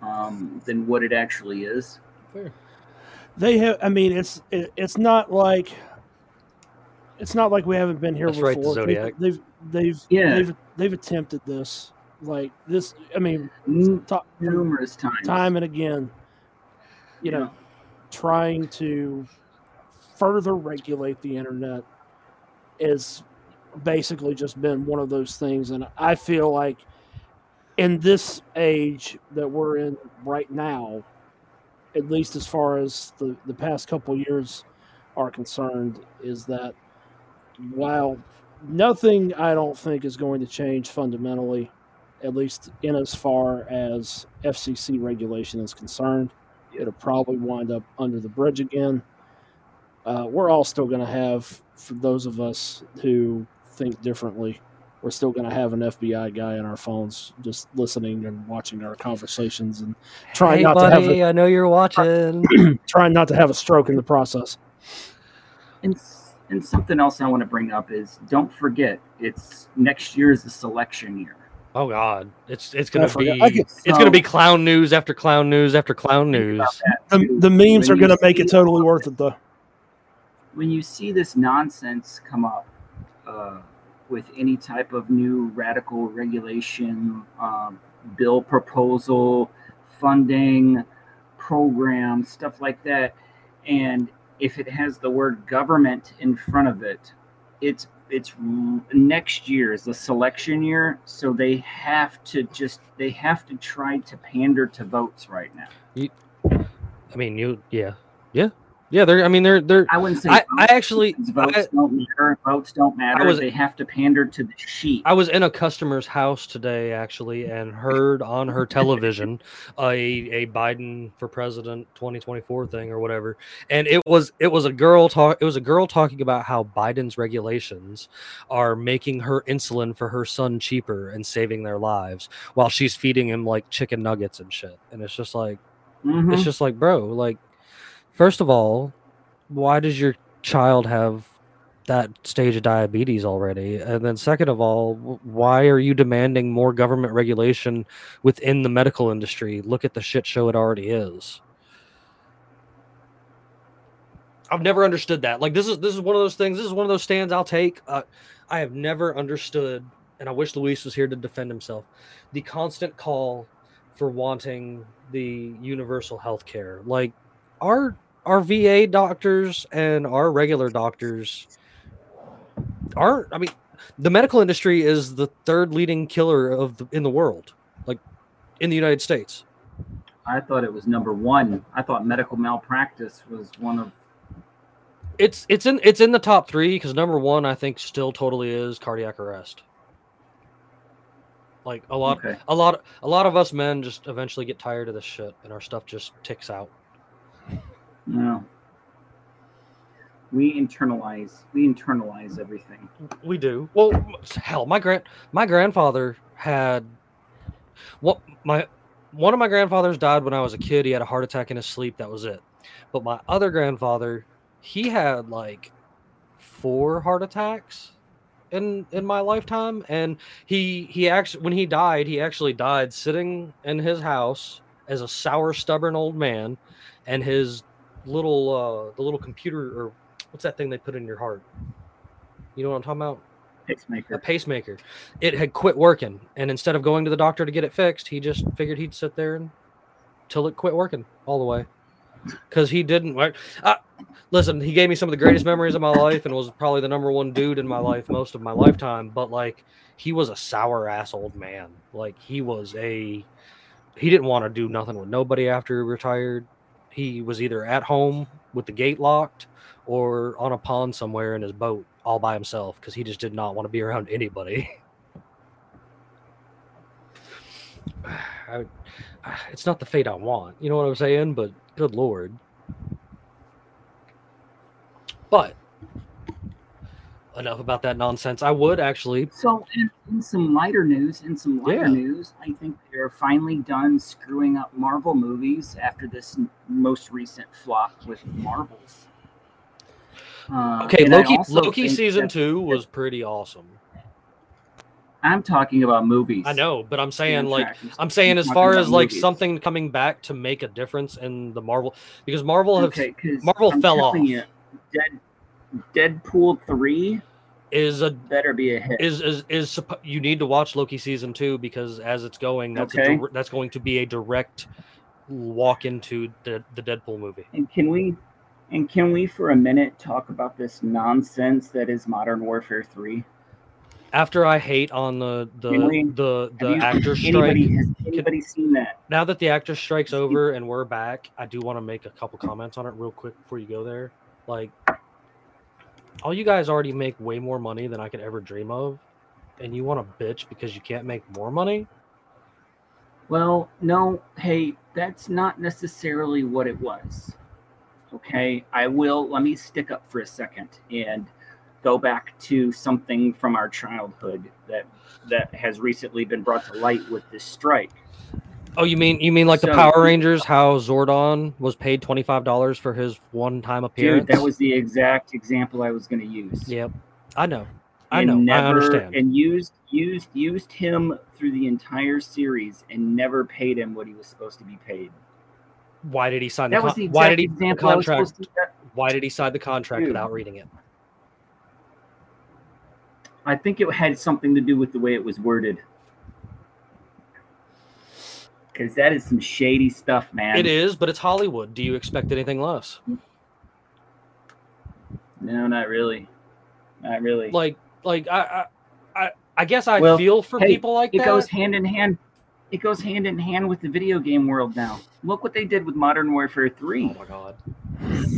um, than what it actually is. they have. I mean, it's it, it's not like it's not like we haven't been here That's right, the before. Zodiac. They've they've Yeah. they've they've attempted this like this. I mean, N- ta- numerous times. time and again. You know, trying to further regulate the internet is basically just been one of those things. And i feel like in this age that we're in right now at least as far as the, the past couple years are concerned is that while nothing i don't think is going to change fundamentally at least in as far as fcc regulation is concerned it'll probably wind up under the bridge again uh, we're all still going to have, for those of us who think differently, we're still going to have an FBI guy on our phones, just listening and watching our conversations and trying hey, not buddy, to have I know you're watching. trying not to have a stroke in the process. And and something else I want to bring up is don't forget it's next year is the selection year. oh God, it's it's gonna be I get- it's gonna be clown news after clown news after clown news. The, the memes are going to make it totally worth it, though. When you see this nonsense come up uh, with any type of new radical regulation, um, bill proposal, funding, program, stuff like that, and if it has the word government in front of it, it's it's next year is the selection year, so they have to just they have to try to pander to votes right now. I mean, you yeah yeah yeah. They're I mean they're they're I wouldn't say I- I actually- votes I- don't matter. Votes don't matter. was- they have to pander to the sheep. I was in a customer's house today actually and heard on her television a a Biden for president 2024 thing or whatever and it was it was a girl talk it was a girl talking about how Biden's regulations are making her insulin for her son cheaper and saving their lives while she's feeding him like chicken nuggets and shit and it's just like Mhm. it's just like bro like first of all why does your child have that stage of diabetes already? And then second of all why are you demanding more government regulation within the medical industry? Look at the shit show it already is. I've never understood that. Like this is this is one of those things this is one of those stands i'll take. Uh, i have never understood and i wish luis was here to defend himself the constant call for wanting the universal health care. Like our our va doctors and our regular doctors aren't i mean the medical industry is the third leading killer of the, in the world like in the united states I thought it was number one. I thought medical malpractice was one of. it's it's in it's in the top three because number one i think still totally is cardiac arrest like a lot Okay. a lot a lot of us men just eventually get tired of this shit and our stuff just ticks out No. We internalize. We internalize everything. We do. Well, hell, my grand my grandfather had what my one of my grandfathers died when I was a kid. He had a heart attack in his sleep. That was it. But my other grandfather, he had like four heart attacks in in my lifetime, and he he actually when he died, he actually died sitting in his house as a sour, stubborn old man, and his little uh the little computer or what's that thing they put in your heart? You know what I'm talking about? a Pacemaker. pacemaker. It had quit working, and instead of going to the doctor to get it fixed, he just figured he'd sit there and till it quit working all the way. Because he didn't. work. Uh, listen, he gave me some of the greatest memories of my life, and was probably the number one dude in my life most of my lifetime. But like, he was a sour ass old man. Like he was a. He didn't want to do nothing with nobody after he retired. He was either at home with the gate locked or on a pond somewhere in his boat all by himself because he just did not want to be around anybody. I, it's not the fate I want, you know what I'm saying? But good lord. But enough about that nonsense. I would actually. So, in, in some lighter news, in some lighter Yeah. news, I think they're finally done screwing up Marvel movies after this most recent flop with Marvels. Uh, Okay, Loki. Loki season two was pretty awesome. I'm talking about movies. I know, but I'm saying like Track. I'm saying I'm as far as like movies. something coming back to make a difference in the Marvel because Marvel have Okay, Marvel I'm fell off. You, Dead, Deadpool three is a better be a hit. is is is you need to watch Loki season two because as it's going, that's Okay. dir- that's going to be a direct walk into the the Deadpool movie. And can we and can we for a minute talk about this nonsense that is Modern Warfare 3? After I hate on the the we- the the you- actor strike, Anybody has anybody seen that? now that the actor strike's over and we're back, I do want to make a couple comments on it real quick before you go there. Like, all you guys already make way more money than I could ever dream of, and you want to bitch because you can't make more money. Well, no, hey, that's not necessarily what it was. Okay, I will let me stick up for a second and go back to something from our childhood that that has recently been brought to light with this strike. Oh, you mean you mean like the Power Rangers? How Zordon was paid twenty five dollars for his one time appearance? Dude, that was the exact example I was going to use. Yep, I know. I know. I Never, understand. And used used used him through the entire series and never paid him what he was supposed to be paid. Why did he sign the? That was the why did he sign the example contract? to. Why did he sign the contract Dude. without reading it? I think it had something to do with the way it was worded. Because that is some shady stuff, man. It is, but it's Hollywood. Do you expect anything less? No, not really. Not really. Like, like I, I, I, guess I Well, feel for hey, people like it that. goes hand in hand. It goes hand in hand with the video game world now. Look what they did with Modern Warfare 3. oh my god!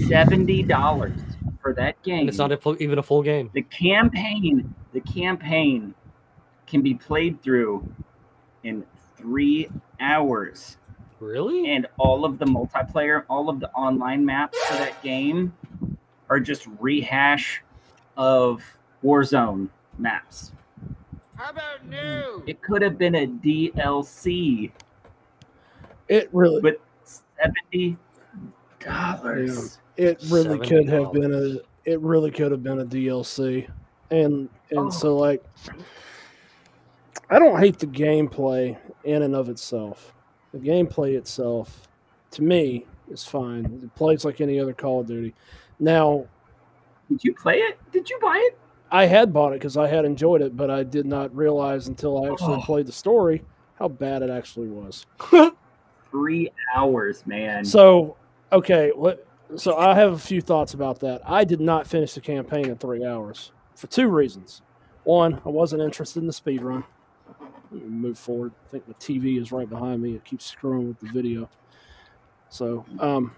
Seventy dollars for that game. And it's not a full, even a full game. the campaign. The campaign can be played through in three hours, Really? and all of the multiplayer, all of the online maps for that game are just rehash of Warzone maps. How about mm, new? It could have been a DLC, It really, but seventy dollars. it really could have been a, it really could have been a DLC, and and Oh. so like, I don't hate the gameplay in and of itself. The gameplay itself, to me, is fine. It plays like any other Call of Duty. Now, Did you play it? Did you buy it? I had bought it because I had enjoyed it, but I did not realize until I actually Oh. played the story how bad it actually was. Three hours, man. So, okay, what? So I have a few thoughts about that. I did not finish the campaign in three hours for two reasons. One, I wasn't interested in the speed run. Move forward. I think the TV is right behind me. It keeps screwing with the video. So, um,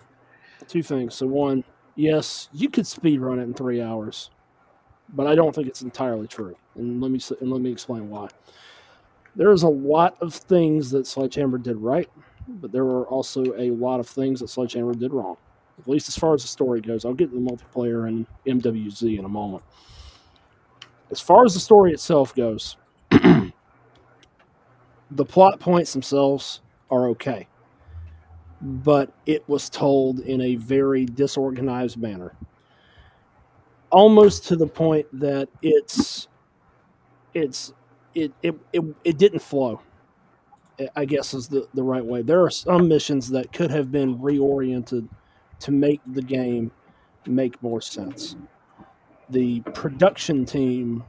two things. So, one, yes, you could speed run it in three hours, but I don't think it's entirely true. And let me and let me explain why. There's a lot of things that Sledgehammer did right but there were also a lot of things that Sledgehammer did wrong. At least as far as the story goes. I'll get to the multiplayer and MWZ in a moment. As far as the story itself goes, the plot points themselves are okay. But it was told in a very disorganized manner. Almost to the point that it's it's it it, it, it didn't flow. I guess is the, the right way. There are some missions that could have been reoriented to make the game make more sense. The production team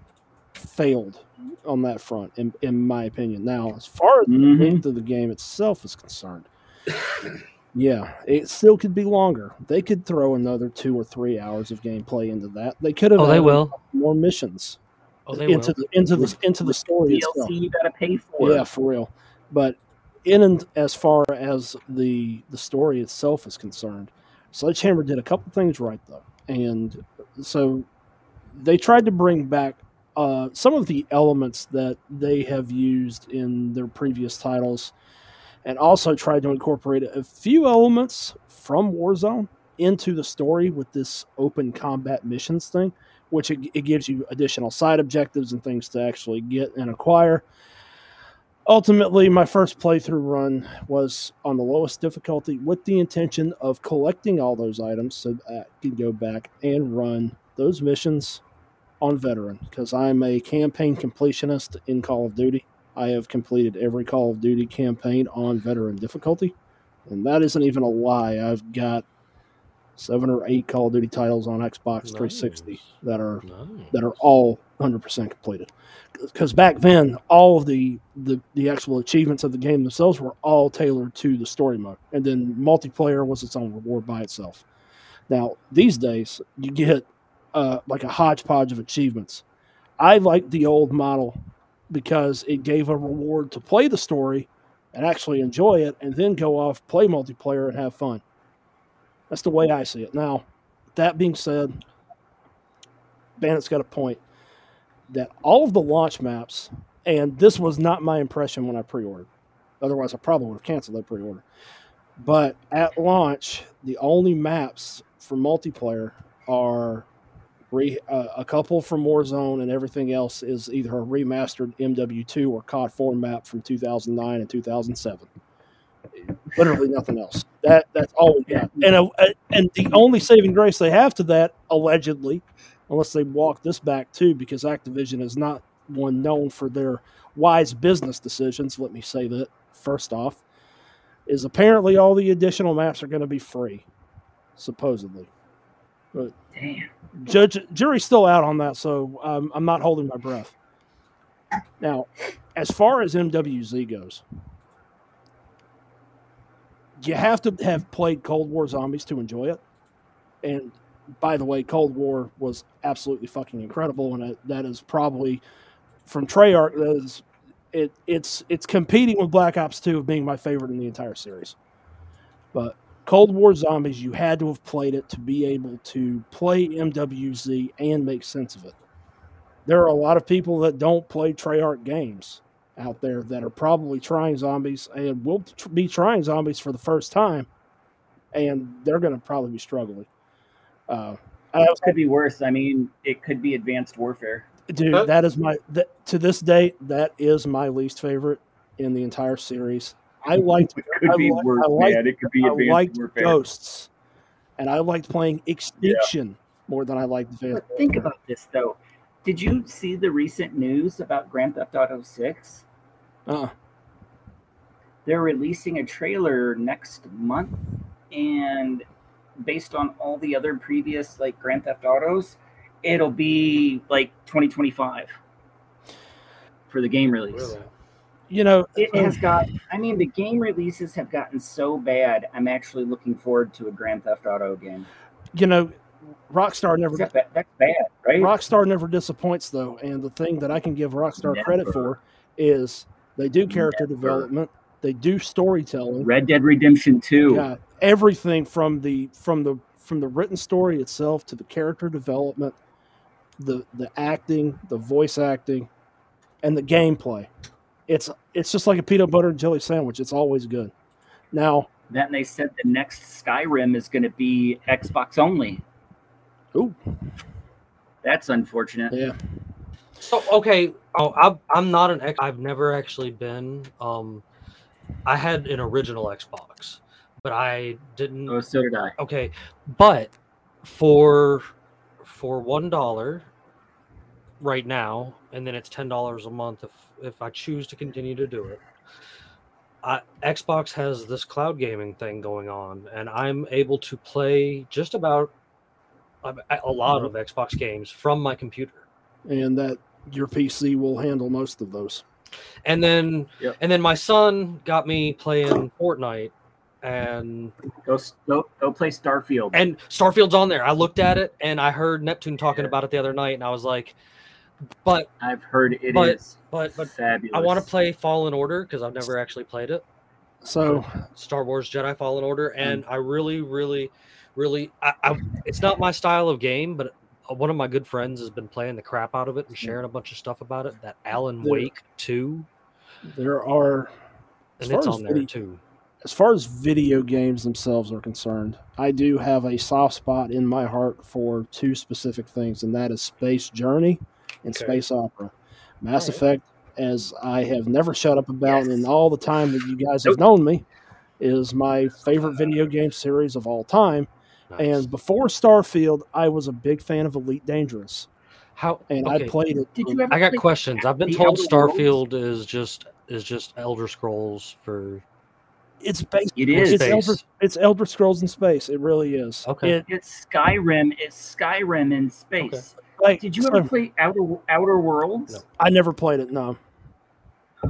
failed on that front, in, in my opinion. Now, as far as the Mhm. length of the game itself is concerned, yeah, it still could be longer. They could throw another two or three hours of gameplay into that. They could have Oh, they will. more missions Oh, they into will. the into the into the story itself. DLC you gotta pay for. Yeah, for real. But in and as far as the the story itself is concerned, Sledgehammer did a couple things right though, and so they tried to bring back uh, some of the elements that they have used in their previous titles, and also tried to incorporate a few elements from Warzone into the story with this open combat missions thing, which it, it gives you additional side objectives and things to actually get and acquire. Ultimately my first playthrough run was on the lowest difficulty with the intention of collecting all those items so that I could go back and run those missions on veteran because i'm a campaign completionist in call of duty. I have completed every call of duty campaign on veteran difficulty and that isn't even a lie. I've got seven or eight call of duty titles on xbox 360 that are Nice. that are all 100% completed. Because back then all of the, the the actual achievements of the game themselves were all tailored to the story mode and then multiplayer was its own reward by itself. Now these days you get uh, like a hodgepodge of achievements i like the old model because it gave a reward to play the story and actually enjoy it and then go off play multiplayer and have fun that's the way i see it now that being said bandit's got a point that all of the launch maps, and this was not my impression when I pre-ordered. Otherwise, I probably would have canceled that pre-order. But at launch, the only maps for multiplayer are Re, uh, a couple from Warzone, and everything else is either a remastered MW2 or COD 4 map from 2009 and 2007. Literally nothing else. That that's all we got. And uh, and the only saving grace they have to that, allegedly, unless they walk this back too, because Activision is not one known for their wise business decisions. Let me say that first off, is apparently all the additional maps are going to be free, supposedly. Damn. Judge jury's still out on that, so um, I'm not holding my breath. Now, as far as MWZ goes, you have to have played Cold War Zombies to enjoy it. And by the way, Cold War was absolutely fucking incredible, and it, that is probably from Treyarch. That is, it it's it's competing with Black Ops Two of being my favorite in the entire series. But Cold War Zombies, you had to have played it to be able to play MWZ and make sense of it. There are a lot of people that don't play Treyarch games out there that are probably trying zombies and will tr- be trying zombies for the first time, and they're going to probably be struggling. Uh, was, Could be worse. I mean, it could be advanced warfare. dude, that is my that, to this date that is my least favorite in the entire series. I liked It could I be like- worse, I like- man. It could be I advanced liked warfare. Ghosts, and I liked playing Extinction more than I liked Van. But think about this though. Did you see the recent news about Grand Theft Auto 6? Uh, They're releasing a trailer next month and based on all the other previous like Grand Theft Autos, it'll be like 2025 for the game release. You know, It has got I mean the game releases have gotten so bad. I'm actually looking forward to a Grand Theft Auto game. you know, Rockstar never Except that, that's bad, right? Rockstar never disappoints though, and the thing that I can give Rockstar credit for is they do character Never. development, they do storytelling, Red Dead Redemption 2. yeah, everything from the from the from the written story itself to the character development, the the acting, the voice acting, and the gameplay. It's it's just like a peanut butter and jelly sandwich. It's always good. Now, Then they said the next Skyrim is going to be Xbox only. ooh, That's unfortunate. yeah, So okay, oh, I'm I'm not an ex. I've never actually been. Um, I had an original Xbox, but I didn't. Oh, so did I. Okay, but for for one dollar right now, and then it's ten dollars a month if if I choose to continue to do it. I, Xbox has this cloud gaming thing going on, and I'm able to play just about a, a lot mm-hmm. of Xbox games from my computer. and that your PC will handle most of those. And then Yep. and then my son got me playing Fortnite and Go, go, go play Starfield. and Starfield's on there. I looked at it and I heard Neptune talking Yeah. about it the other night and I was like, but I've heard it is But- but but fabulous. I want to play Fallen Order because I've never actually played it. So Star Wars Jedi Fallen Order, Hmm. and I really, really, really, I, I, it's not my style of game, but one of my good friends has been playing the crap out of it and sharing a bunch of stuff about it. That Alan There- Wake two, there are and it's as on there video- too. as far as video games themselves are concerned, I do have a soft spot in my heart for two specific things, and that is Space Journey and Okay. Space Opera. Mass Alright. Effect, as I have never shut up about Yes. in all the time that you guys have known me, is my favorite video game series of all time. Nice. And before Starfield, I was a big fan of Elite Dangerous, how? and okay, I played it. Did you ever I got questions. I've been The told Outer Worlds? Starfield is just is just Elder Scrolls for It's based. It is. It's Elder, it's Elder Scrolls in space. It really is. Okay. It, It's Skyrim. It's Skyrim in space. Like, Did you so- ever play Outer Outer Worlds? No. I never played it. No.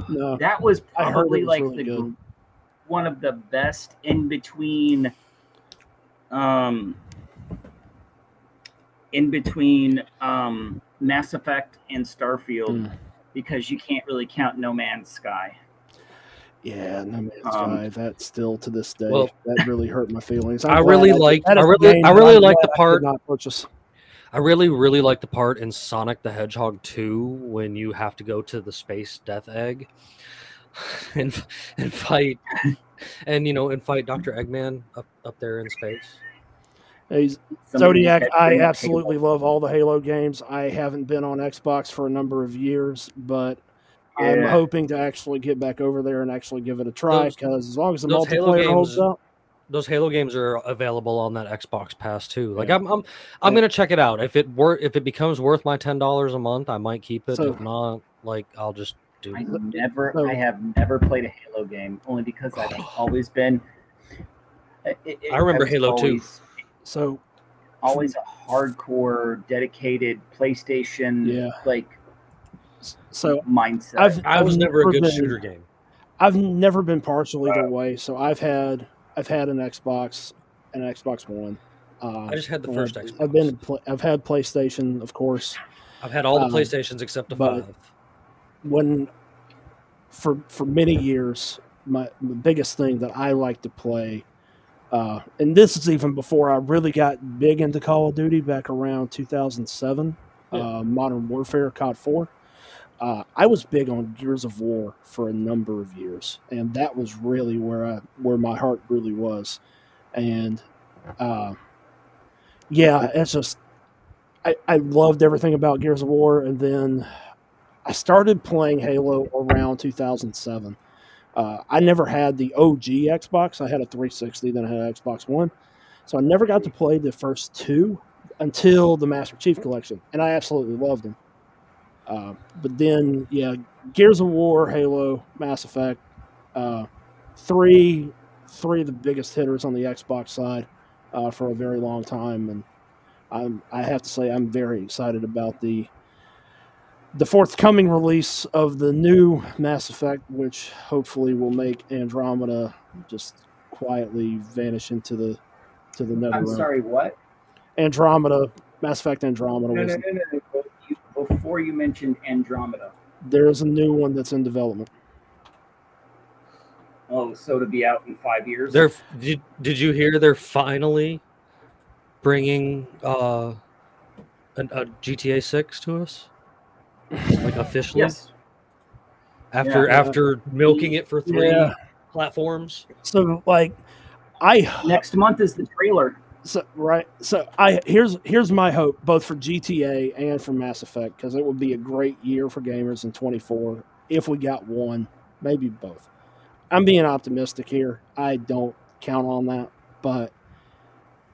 No. That was I heard it probably was like really the good. one of the best in between um in between um Mass Effect and Starfield Mm. because you can't really count No Man's Sky. Yeah, No Man's Um, Sky. That still to this day, Well- that really hurt my feelings. I'm I really like. I really- I really I'm liked the I part- Not purchase. I really, really like the part in Sonic the Hedgehog 2 when you have to go to the space death egg and and fight and you know and fight Dr. Eggman up, up there in space. He's, Somebody Zodiac, I absolutely Halo. love all the Halo games. I haven't been on Xbox for a number of years, but I'm hoping to actually get back over there and actually give it a try because as long as the those Halo multiplayer holds up, those Halo games are available on that Xbox Pass too. Like Yeah. I'm, I'm, I'm Yeah. gonna check it out. If it were, if it becomes worth my ten dollars a month, I might keep it. So- if not, like I'll just do. I never, So- I have never played a Halo game only because I've always been. it- it- I remember was Halo 2. always- so Always a hardcore, dedicated PlayStation, Yeah. like so mindset. I've I was I've never a good been- shooter game. I've never been partial either way. So I've had I've had an Xbox, an Xbox One. Uh, I just had the first Xbox. I've been I've had PlayStation, of course. I've had all the um, PlayStations except the five. when for for many years my the biggest thing that I like to play uh, and this is even before I really got big into Call of Duty back around 2007 Yeah. uh, Modern Warfare COD 4 uh, I was big on Gears of War for a number of years and that was really where I where my heart really was and uh, yeah it's just I, I loved everything about Gears of War and then I started playing Halo around 2007. Uh, I never had the OG Xbox. I had a 360, then I had an Xbox One. So I never got to play the first two until the Master Chief Collection, and I absolutely loved them. Uh, but then, yeah, Gears of War, Halo, Mass Effect, uh, three, three of the biggest hitters on the Xbox side uh, for a very long time, and I'm, I have to say I'm very excited about the the forthcoming release of the new Mass Effect, which hopefully will make Andromeda just quietly vanish into the to the nether I'm sorry, what? Andromeda, Mass Effect Andromeda. No, was, no, no, no. No. But you- Before you mentioned Andromeda, There is a new one that's in development. oh, so to be out in five years. They're did, did you hear they're finally bringing uh an, a GTA 6 to us? Like officially yes. after Yeah. after milking it for 3 Yeah. platforms. So like, I Next month is the trailer. So right so I here's here's my hope both for GTA and for Mass Effect because it would be a great year for gamers in 24 if we got one, maybe both. I'm being optimistic here. I don't count on that, but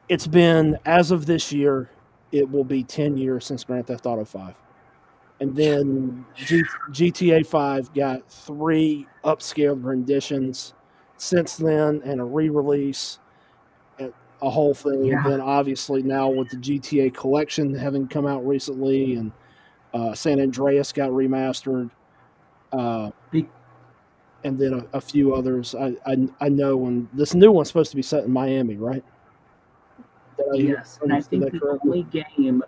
it's been as of this year, it will be 10 years since Grand Theft Auto 5. And then G- GTA 5 got three upscaled renditions since then and a re-release a whole thing. Yeah. And then obviously now with the GTA collection having come out recently and uh, San Andreas got remastered. Uh, Be- and then a, a few others. I, I I know when this new one's supposed to be set in Miami, right? Did I Yes, and I think the correctly? only game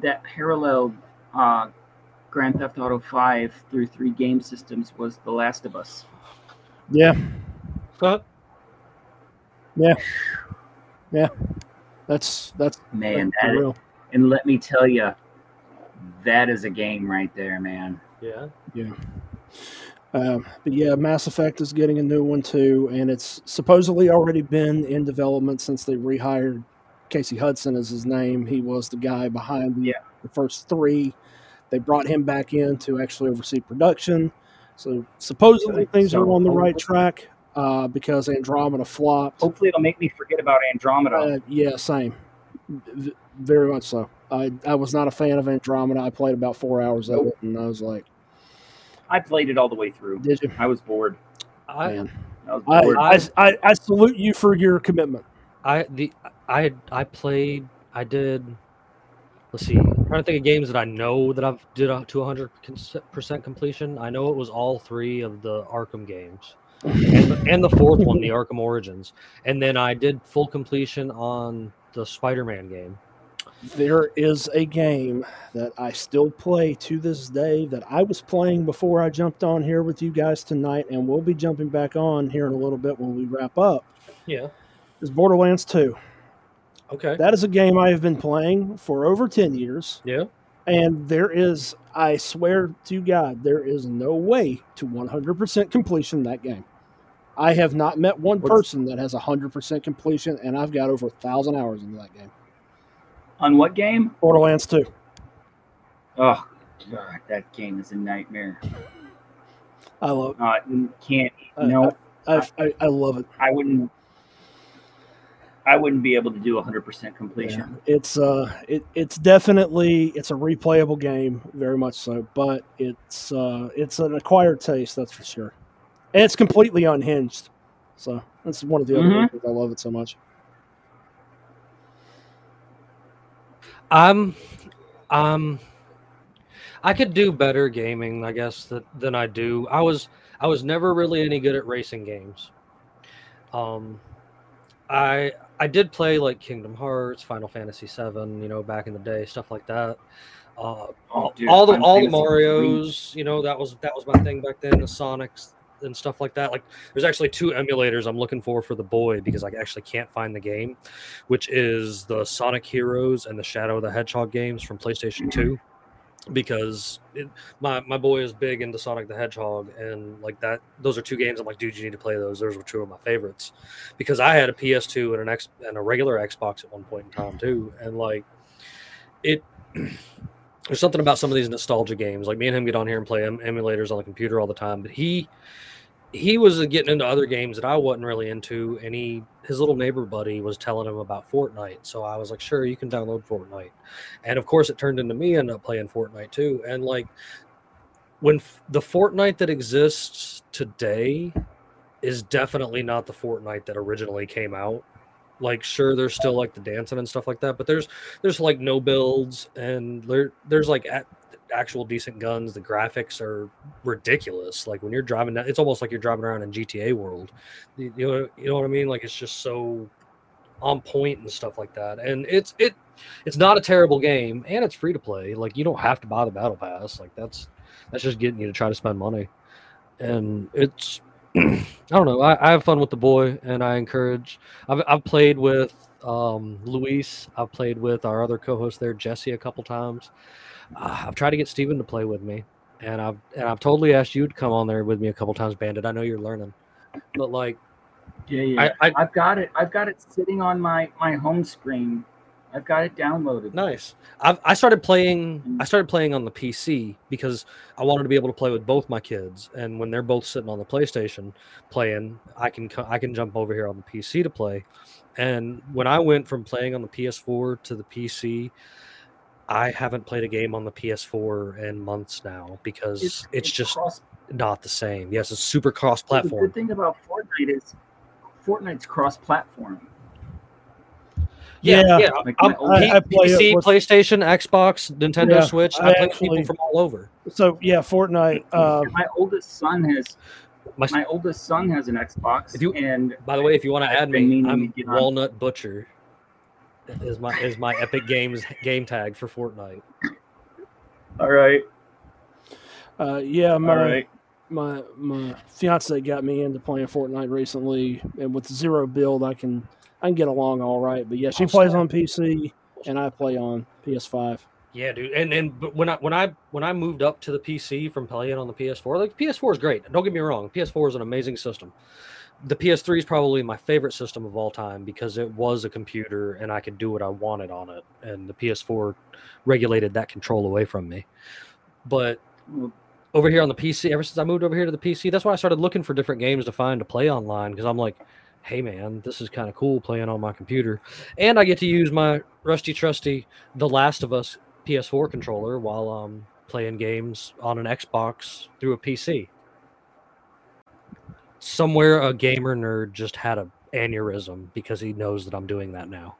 that paralleled uh, Grand Theft Auto 5 through three game systems was The Last of Us. Yeah, Huh? That's that's Man, for that, real. and let me tell you, that is a game right there, man. Yeah. Yeah. Um, but yeah, Mass Effect is getting a new one too, and it's supposedly already been in development since they rehired Casey Hudson as his name. He was the guy behind the, Yeah. the first three. They brought him back in to actually oversee production. So supposedly things So are on the right track uh, because Andromeda flopped. Hopefully, it'll make me forget about Andromeda. Uh, yeah, same. V- very much so. I, I was not a fan of Andromeda. I played about four hours of it, and I was like, I played it all the way through. "Did you, I was bored. I man?" I was I, bored. I, I, I salute you for your commitment. I the I I played I did let's see I'm trying to think of games that I know that I've did up to 100 percent completion. I know it was all three of the Arkham games and the, and the fourth one, the Arkham Origins, and then I did full completion on the Spider-Man game. There is a game that I still play to this day that I was playing before I jumped on here with you guys tonight, and we'll be jumping back on here in a little bit when we wrap up. Yeah. Is Borderlands 2. Okay. That is a game I have been playing for over 10 years, Yeah. and there is, I swear to God, there is no way to 100% completion that game. I have not met one What's- person that has hundred percent completion, and I've got over a thousand hours into that game. On what game? Borderlands Two. Oh god, that game is a nightmare. I love. Uh, can't. I- No, I, I, I love it. I wouldn't. I wouldn't be able to do 100% completion. It's uh, it, it's definitely it's a replayable game, very much so. But it's uh, it's an acquired taste, that's for sure. And it's completely unhinged. So that's one of the other Mhm. reasons I love it so much. I'm, um, I could do better gaming, I guess, that, than I do. I was, I was never really any good at racing games. Um, I, I did play like Kingdom Hearts, Final Fantasy VII, you know, back in the day, stuff like that. Uh, Oh, dude, all the Final all the Mario's, you know, that was that was my thing back then. The Sonics and stuff like that. Like, there's actually two emulators I'm looking for for the boy because I actually can't find the game, which is the Sonic Heroes and the Shadow of the Hedgehog games from PlayStation Two. Because it, my my boy is big into Sonic the Hedgehog and like that. Those are two games. I'm like, dude, you need to play those. Those were two of my favorites. Because I had a PS2 and an X and a regular Xbox at one point in time too, and like it. there's something about some of these nostalgia games. Like me and him get on here and play em- emulators on the computer all the time. But he he was getting into other games that I wasn't really into, and he his little neighbor buddy was telling him about Fortnite. So I was like, sure, you can download Fortnite. And of course, it turned into me ended up playing Fortnite too. And like when f- the Fortnite that exists today is definitely not the Fortnite that originally came out. Like, sure, there's still like the dancing and stuff like that, but there's there's like no builds and there there's like a- actual decent guns. The graphics are ridiculous. Like when you're driving, it's almost like you're driving around in GTA world. You, you know, you know what I mean? Like it's just so on point and stuff like that. And it's it it's not a terrible game, and it's free to play. Like you don't have to buy the battle pass. Like that's that's just getting you to try to spend money. And it's I don't know. I, I have fun with the boy, and I encourage. I've I've played with um, Luis. I've played with our other co-host there, Jesse, a couple times. Uh, I've tried to get Steven to play with me, and I've and I've totally asked you to come on there with me a couple times, Bandit. I know you're learning, but like Yeah, yeah. I, I I've got it. I've got it sitting on my my home screen. I've got it downloaded. Nice. I've, I started playing. Mm-hmm. I started playing on the PC because I wanted to be able to play with both my kids. And when they're both sitting on the PlayStation playing, I can I can jump over here on the PC to play. And when I went from playing on the PS4 to the PC, I haven't played a game on the PS4 in months now because it's, just cross- not the same. Yes, it's super cross-platform. good thing about Fortnite is Fortnite's cross-platform. Yeah, Yeah. yeah. Like I'm, my old- I- I play PC, with- PlayStation, Xbox, Nintendo Yeah, Switch. I I, play actually- people from all over. So yeah, Fortnite. Uh, my oldest son has My, my oldest son has an Xbox, If you- and By the way, if you want to add me, I'm to on. Walnut Butcher. Is my is my Epic Games game tag for Fortnite? all right, uh, yeah, my all right. my my fiance got me into playing Fortnite recently, and with zero build, I can I can get along all right. But yeah, she plays snap. on PC, and I play on PS5. Yeah, dude. And and but when I when I when I moved up to the PC from playing on the PS4, like PS4 is great. Don't get me wrong, PS4 is an amazing system. The PS3 is probably my favorite system of all time because it was a computer and I could do what I wanted on it, and the PS4 regulated that control away from me. But over here on the PC, ever since I moved over here to the PC, that's why I started looking for different games to find to play online because I'm like, hey man, this is kind of cool playing on my computer, and I get to use my rusty trusty The Last of Us PS4 controller while um playing games on an Xbox through a PC. Somewhere a gamer nerd just had a aneurysm because he knows that I'm doing that now.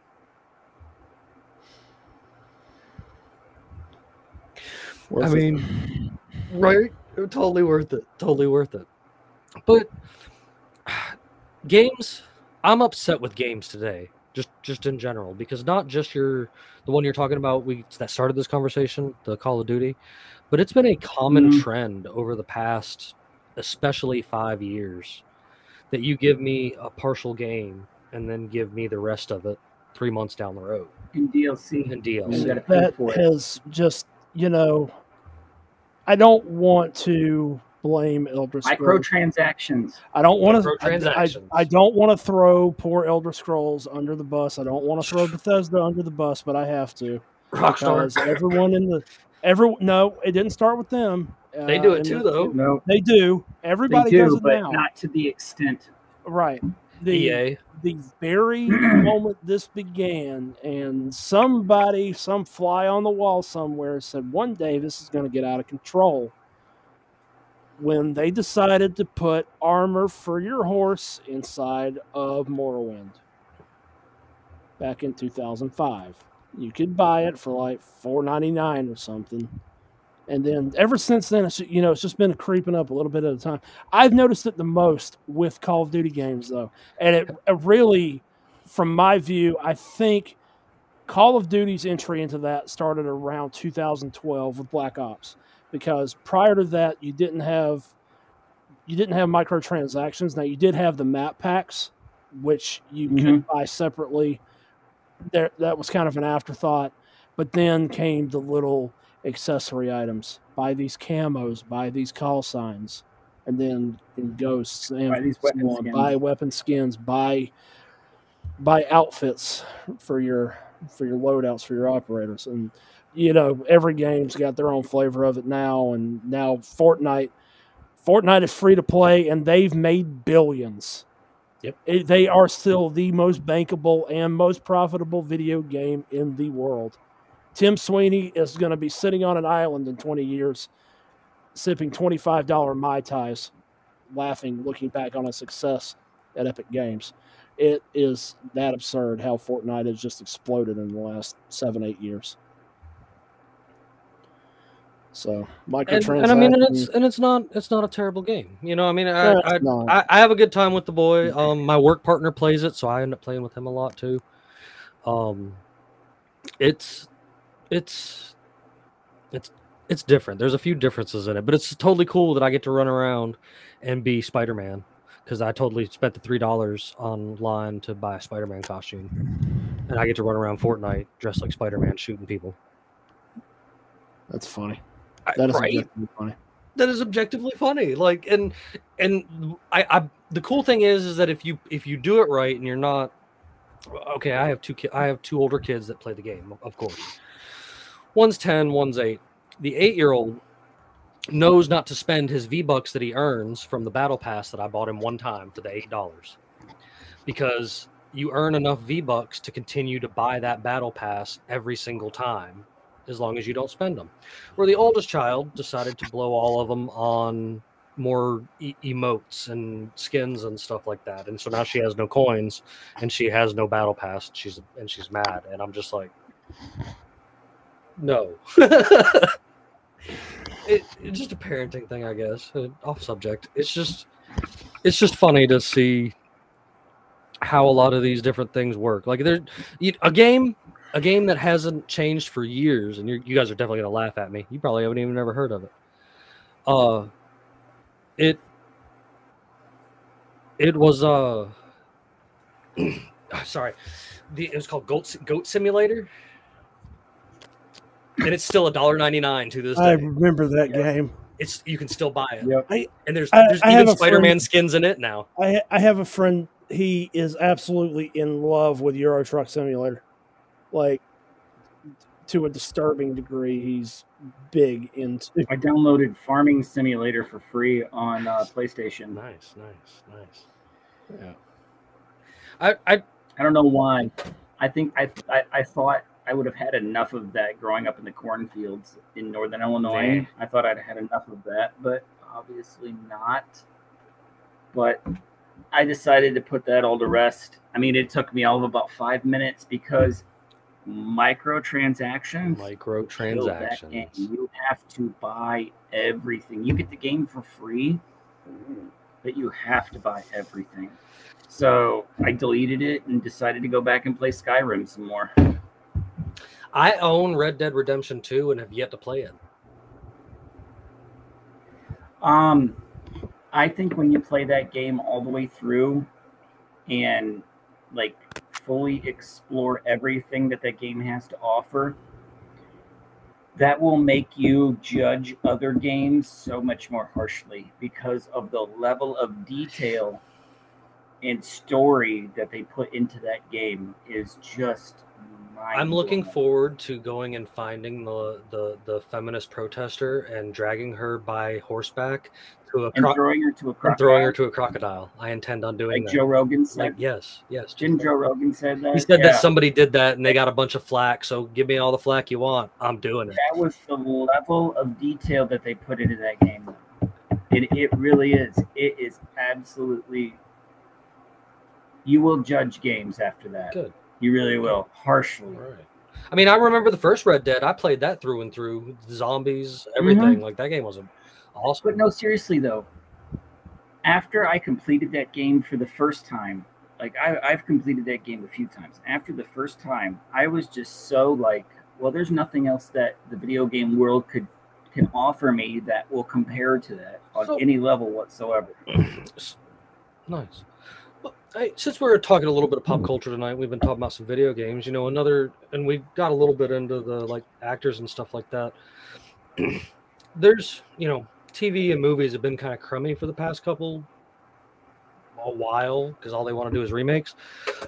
I mean, right? Totally worth it. Totally worth it. But games, I'm upset with games today. Just, just in general, because not just your the one you're talking about. We that started this conversation, the Call of Duty, but it's been a common Mhm. trend over the past, especially five years, that you give me a partial game and then give me the rest of it three months down the road in DLC. and You DLC. gotta that for it. has just you know i don't want to blame Elder Scrolls. Microtransactions. I don't want to. I, Microtransactions. I don't want to throw poor Elder Scrolls under the bus. I don't want to throw Bethesda under the bus, but I have to Rockstar. everyone in the every no, it didn't start with them. They Uh, do it and too, it- though. No, They do. they Everybody does do, it but now. not to the extent. right. The EA. the very moment this began, and somebody, some fly on the wall somewhere, said one day this is going to get out of control. When they decided to put armor for your horse inside of Morrowind back in 2005, you could buy it for like 4.99 or something. And then ever since then, it's you know it's just been creeping up a little bit at a time. I've noticed it the most with Call of Duty games though, and it, it really, from my view, I think Call of Duty's entry into that started around 2012 with Black Ops, because prior to that you didn't have you didn't have microtransactions. Now you did have the map packs, which you could mm-hmm. buy separately. There, that was kind of an afterthought, but then came the little accessory items. Buy these camos, buy these call signs, and then ghosts and Buy weapon buy weapon skins, buy buy outfits for your for your loadouts for your operators, and you know every game's got their own flavor of it now. And now Fortnite, Fortnite is free to play, and they've made billions. Yep. It- they are still the most bankable and most profitable video game in the world. Tim Sweeney is going to be sitting on an island in 20 years, sipping $25 Mai Tais, laughing, looking back on his success at Epic Games. It is that absurd how Fortnite has just exploded in the last seven, eight years. So, And, microtransactions. and I mean, and it's and it's not it's not a terrible game. You know, I mean, I, I. I, I have a good time with the boy. Um, my work partner plays it, so I end up playing with him a lot too. Um, it's it's it's it's different. There's a few differences in it, but it's totally cool that I get to run around and be Spider Man because I totally spent the three dollars online to buy a Spider Man costume, and I get to run around Fortnite dressed like Spider Man shooting people. That's funny. That is right? objectively funny. that is objectively funny like and and I, I the cool thing is is that if you if you do it right and you're not okay i have two ki- i have two older kids that play the game of course one's 10 one's 8 the 8 year old knows not to spend his v bucks that he earns from the battle pass that i bought him one time for the eight dollars because you earn enough v bucks to continue to buy that battle pass every single time as long as you don't spend them. Where the oldest child decided to blow all of them on more e- emotes and skins and stuff like that. And so now she has no coins and she has no battle pass she's and she's mad. And i'm just like no. It, it's just a parenting thing i guess. Uh, off subject. It's just it's just funny to see how a lot of these different things work. Like there a game a game that hasn't changed for years, and you're, you guys are definitely gonna laugh at me. You probably haven't even ever heard of it. Uh, it it was uh, sorry, the it was called Goat Goat Simulator, and it's still a dollar ninety nine to this day. I remember that game. It's you can still buy it, Yep. I- and there's I- there's I even Spider Man skins in it now. I I have a friend. He is absolutely in love with Euro Truck Simulator, like to a disturbing degree. He's big into. I downloaded Farming Simulator for free on uh, PlayStation. Nice, nice, nice. Yeah, I I I don't know why. I think I, I I thought I would have had enough of that growing up in the cornfields in northern Illinois. Yeah. I thought I'd had enough of that, but obviously not. But I decided to put that all to rest. I mean, it took me all of about five minutes because microtransactions kill that game. microtransactions. You have to buy everything. You get the game for free, but you have to buy everything. So I deleted it and decided to go back and play Skyrim some more. I own Red Dead Redemption 2 and have yet to play it. Um, I think when you play that game all the way through and like fully explore everything that that game has to offer, that will make you judge other games so much more harshly because of the level of detail and story that they put into that game is just I'm looking forward to going and finding the the, the feminist protester and dragging her by horseback to a and cro- throwing her to a crocodile, throwing her to a crocodile. I intend on doing like that. Joe Rogan said. like yes, yes. Didn't Joe. Rogan said that? He said Yeah. that somebody did that and they got a bunch of flack. So give me all the flack you want. I'm doing it. that was the level of detail that they put into that game. It, it really is. It is absolutely. You will judge games after that. Good. You really will harshly. Right. I mean, I remember the first Red Dead. I played that through and through. Zombies, mm-hmm. everything. Like that game was awesome. But no, seriously though. After I completed that game for the first time, like I, I've completed that game a few times. After the first time, I was just so like, well, there's nothing else that the video game world could can offer me that will compare to that on So- any level whatsoever. Nice. Hey, since we're talking a little bit of pop culture tonight, we've been talking about some video games. You know, another, and we got a little bit into the like actors and stuff like that. There's, you know, TV and movies have been kind of crummy for the past couple a while because all they want to do is remakes.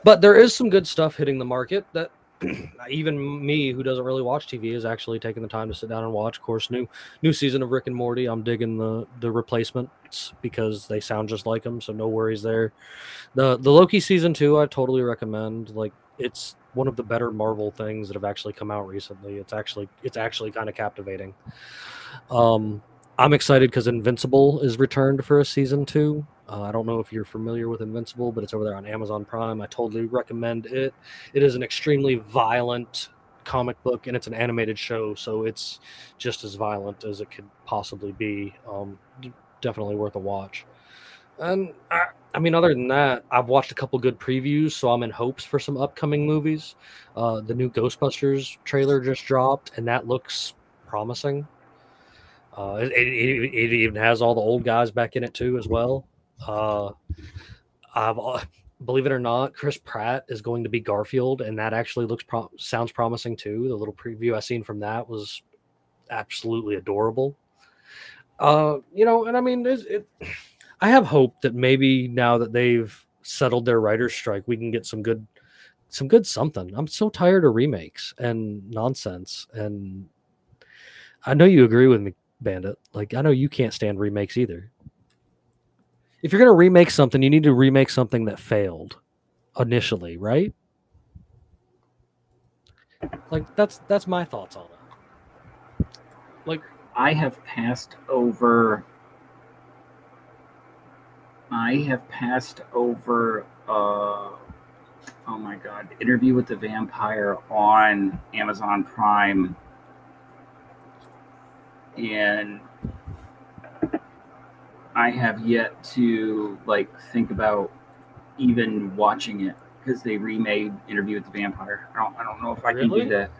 But there is some good stuff hitting the market that even me, who doesn't really watch TV, is actually taking the time to sit down and watch. Of course, new new season of Rick and Morty. I'm digging the the replacements because they sound just like them, so no worries there. The the Loki season two, I totally recommend. Like it's one of the better Marvel things that have actually come out recently. It's actually it's actually kind of captivating. Um, I'm excited because Invincible is returned for a season two. Uh, I don't know if you're familiar with Invincible, but it's over there on Amazon Prime. I totally recommend it. It is an extremely violent comic book and it's an animated show, so it's just as violent as it could possibly be. Um, definitely worth a watch. And I, I mean, other than that, I've watched a couple good previews, so I'm in hopes for some upcoming movies. Uh, the new Ghostbusters trailer just dropped, and that looks promising. Uh, it, it, it even has all the old guys back in it too, as well. Uh, I've uh, believe it or not, Chris Pratt is going to be Garfield, and that actually looks pro- sounds promising too. The little preview I seen from that was absolutely adorable. Uh, you know, and I mean, it. I have hope that maybe now that they've settled their writers' strike, we can get some good, some good something. I'm so tired of remakes and nonsense, and I know you agree with me, Bandit. Like, I know you can't stand remakes either. If you're gonna remake something, you need to remake something that failed initially, right? Like that's that's my thoughts on it. Like I have passed over. I have passed over. Uh, oh my god! Interview with the Vampire on Amazon Prime, and I have yet to like think about even watching it because they remade Interview with the Vampire. I don't. I don't know if I can do that.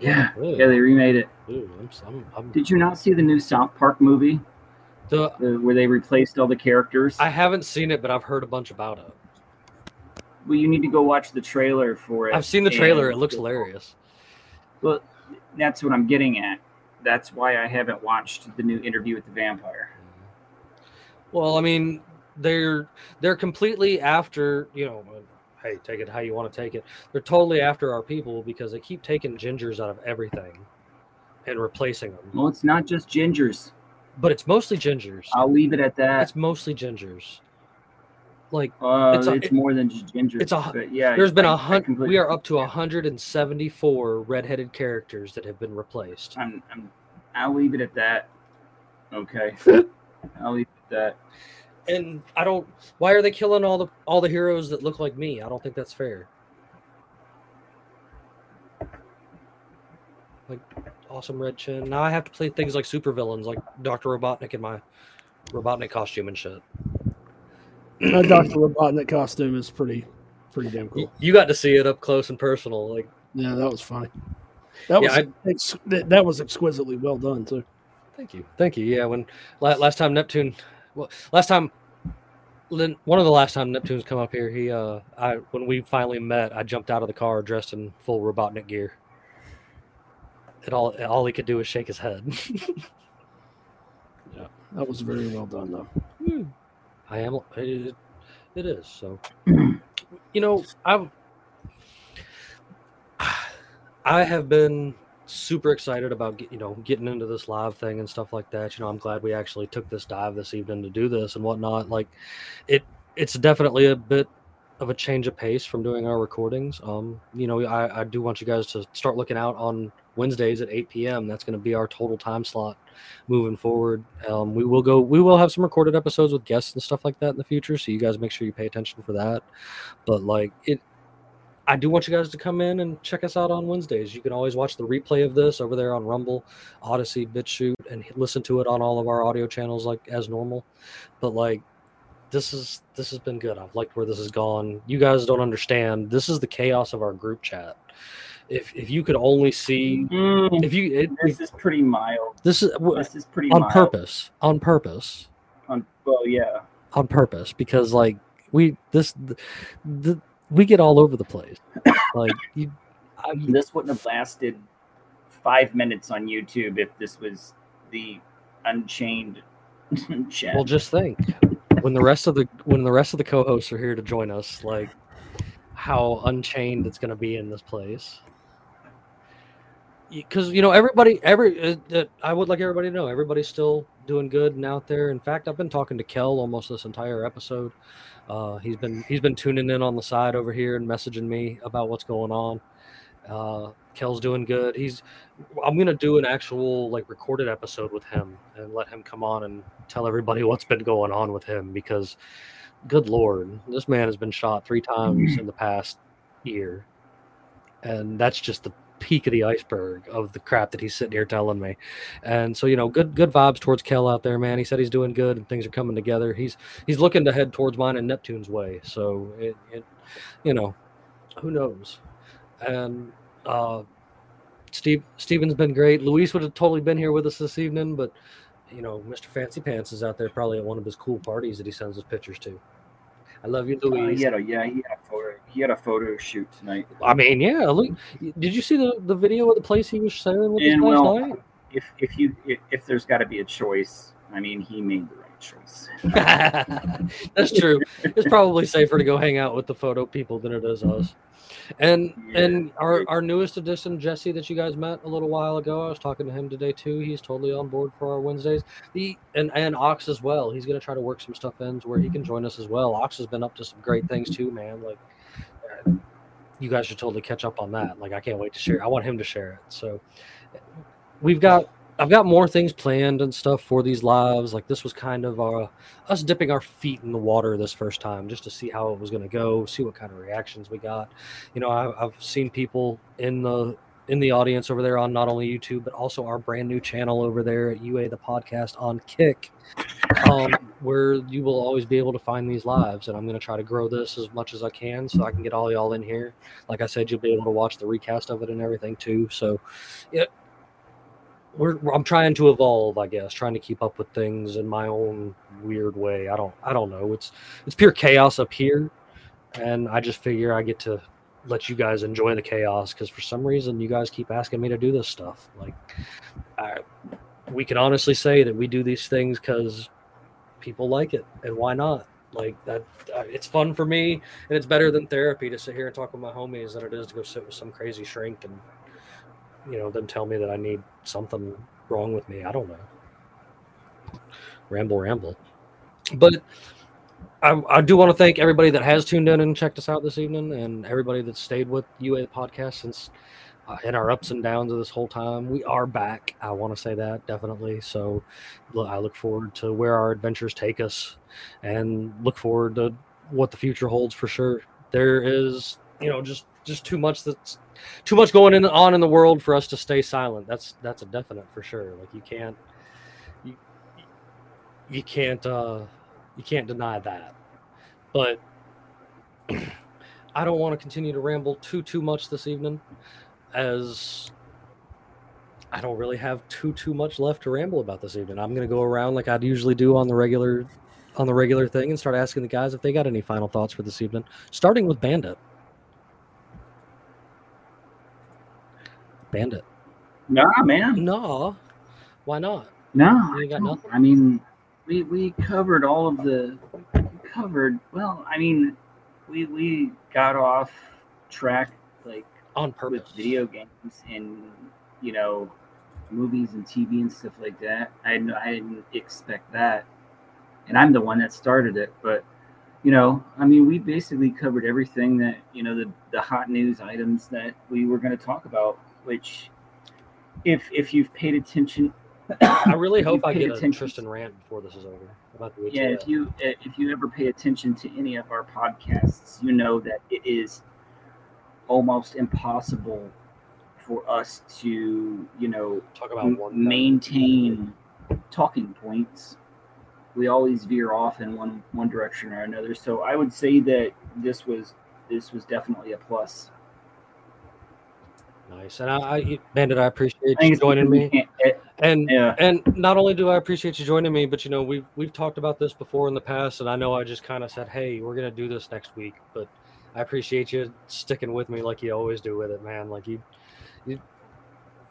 Yeah, Really? yeah, they remade it. Ooh, I'm, s- I'm, I'm, Did you not see the new South Park movie the, the, where they replaced all the characters? I haven't seen it, but I've heard a bunch about it. well, you need to go watch the trailer for it. I've seen the trailer. It looks hilarious. Well, that's what I'm getting at. That's why I haven't watched the new Interview with the Vampire. Well, I mean, they're they're completely after you know. Hey, take it how you want to take it. They're totally after our people because they keep taking gingers out of everything and replacing them. Well, it's not just gingers. But it's mostly gingers. I'll leave it at that. It's mostly gingers. Like Uh, it's it's, a- it- more than just gingers. it's a- yeah. there's been I- a hundred. We are up to understand. 174 redheaded characters that have been replaced. I'm, I'm, I'll leave it at that. Okay. I'll leave it at that. And I don't. Why are they killing all the all the heroes that look like me? I don't think that's fair. Like awesome red chin. Now I have to play things like supervillains, like Doctor Robotnik in my Robotnik costume and shit. That Doctor Robotnik costume is pretty, pretty damn cool. You got to see it up close and personal. Like Yeah, that was funny. That Yeah, was ex- that, that was exquisitely well done too. Thank you, thank you. Yeah, when last time Neptune, well, last time, Lin- one of the last time Neptune's come up here, he, uh, I when we finally met, I jumped out of the car dressed in full Robotnik gear. and all all he could do was shake his head. Yeah, that was very well done, though. I am. It, it is so. You know, I've I have been super excited about you know getting into this live thing and stuff like that. You know, I'm glad we actually took this dive this evening to do this and whatnot. Like, it it's definitely a bit of a change of pace from doing our recordings. Um, you know, I, I do want you guys to start looking out on Wednesdays at 8 p.m. That's going to be our total time slot moving forward. Um, we will go. We will have some recorded episodes with guests and stuff like that in the future. So you guys make sure you pay attention for that. But like it, I do want you guys to come in and check us out on Wednesdays. You can always watch the replay of this over there on Rumble, Odysee, BitChute, and listen to it on all of our audio channels like as normal. But like this is this has been good. I've liked where this has gone. You guys don't understand. This is the chaos of our group chat. If if you could only see Mm, if you it, this is pretty mild. this is This is pretty on mild. purpose on purpose On, well, yeah. on purpose because like we this the, the we get all over the place. Like you I, This wouldn't have lasted five minutes on YouTube if this was the Unchained chat. well just think when the rest of the when the rest of the co-hosts are here to join us like how unchained it's going to be in this place. Because you know everybody every uh, uh, i would like everybody to know everybody's still doing good and out there. In fact i've been talking to kel almost this entire episode uh, he's been he's been tuning in on the side over here and messaging me about what's going on. Uh, kel's doing good. He's i'm gonna do an actual like recorded episode with him and let him come on and tell everybody what's been going on with him because good lord this man has been shot three times in the past year. And that's just the peak of the iceberg of the crap that he's sitting here telling me. And so, you know, good good vibes towards Kel out there, man. He said he's doing good and things are coming together. He's he's looking to head towards mine and Neptune's way. So it, it you know, who knows? And uh Steve Steven's been great. Luis would have totally been here with us this evening, but you know, Mr. Fancy Pants is out there probably at one of his cool parties that he sends his pictures to. I love you, Uh, Luis. he yeah, a yeah, he had a photo. He had a photo shoot tonight. I mean, yeah. Look, did you see the, the video of the place he was sharing with And well, night? if if you if, if there's got to be a choice, I mean, he made the right choice. That's true. It's probably safer to go hang out with the photo people than it is us. And and our, our newest addition, Jesse, that you guys met a little while ago, I was talking to him today too. He's totally on board for our Wednesdays. The and and Ox as well. He's gonna try to work some stuff in to where he can mm-hmm. join us as well. Ox has been up to some great things too, man. Like you guys should totally catch up on that. Like I can't wait to share. I want him to share it. So we've got I've got more things planned and stuff for these lives. Like this was kind of uh, us dipping our feet in the water this first time, just to see how it was going to go, see what kind of reactions we got. You know, I, I've seen people in the in the audience over there on not only YouTube but also our brand new channel over there at UA the podcast on Kick, um, where you will always be able to find these lives. And I'm going to try to grow this as much as I can so I can get all y'all in here. Like I said, you'll be able to watch the recast of it and everything too. So, we're- I'm trying to evolve, I guess, trying to keep up with things in my own weird way. I don't I don't know. It's it's pure chaos up here, and I just figure I get to let you guys enjoy the chaos because for some reason you guys keep asking me to do this stuff. Like, I, we can honestly say that we do these things because people like it, and why not? Like that, uh, it's fun for me, and it's better than therapy to sit here and talk with my homies than it is to go sit with some crazy shrink and you know them tell me that I need something wrong with me. I don't know. Ramble, ramble. But I, I do want to thank everybody that has tuned in and checked us out this evening, and everybody that stayed with UA podcast since uh, in our ups and downs of this whole time. We are back. I want to say that definitely. So I look forward to where our adventures take us, and look forward to what the future holds for sure. There is, you know, just just too much that's too much going in, on in the world for us to stay silent. That's that's a definite for sure. Like you can't you you can't uh you can't deny that. But I don't want to continue to ramble too too much this evening as I don't really have too too much left to ramble about this evening. I'm going to go around like I'd usually do on the regular on the regular thing and start asking the guys if they got any final thoughts for this evening, starting with Bandit. Bandit. Nah, man. No, why not? No, You got nothing? I mean, we we covered all of the covered. Well, I mean, we we got off track like On purpose. with video games and you know movies and TV and stuff like that. I didn't, I didn't expect that, and I'm the one that started it. But you know, I mean, we basically covered everything that you know the the hot news items that we were going to talk about. Which, if if you've paid attention, I really hope I get a attention- Tristan rant before this is over about the yeah, if you eh, if you ever pay attention to any of our podcasts, you know that it is almost impossible for us to, you know, talk about m- maintain talking points. We always veer off in one one direction or another. So I would say that this was this was definitely a plus. Nice, and I, I Bandit, I appreciate I think you joining me. And Yeah. and not only do I appreciate you joining me, but you know we've we've talked about this before in the past, and I know I just kind of said, "Hey, we're gonna do this next week," but I appreciate you sticking with me like you always do with it, man. Like you, you,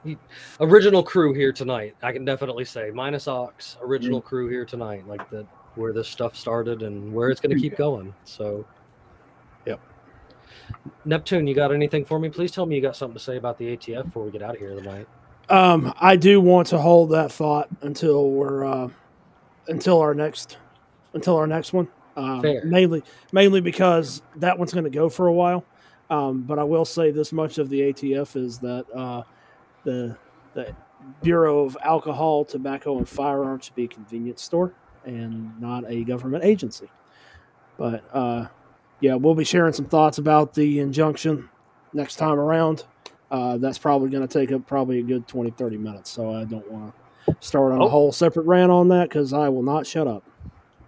you original crew here tonight. I can definitely say minus Ox, original crew here tonight, like the where this stuff started and where it's gonna keep going. So. Neptune, you got anything for me? Please tell me you got something to say about the ATF before we get out of here tonight. Um, I do want to hold that thought until we're uh, until our next until our next one. Um, Fair. Mainly, mainly because that one's going to go for a while. Um, but I will say this much of the ATF is that uh, the the Bureau of Alcohol, Tobacco, and Firearms should be a convenience store and not a government agency. But uh, yeah, we'll be sharing some thoughts about the injunction next time around. Uh, that's probably going to take up probably a good 20, 30 minutes. So I don't want to start on Oh. a whole separate rant on that because I will not shut up.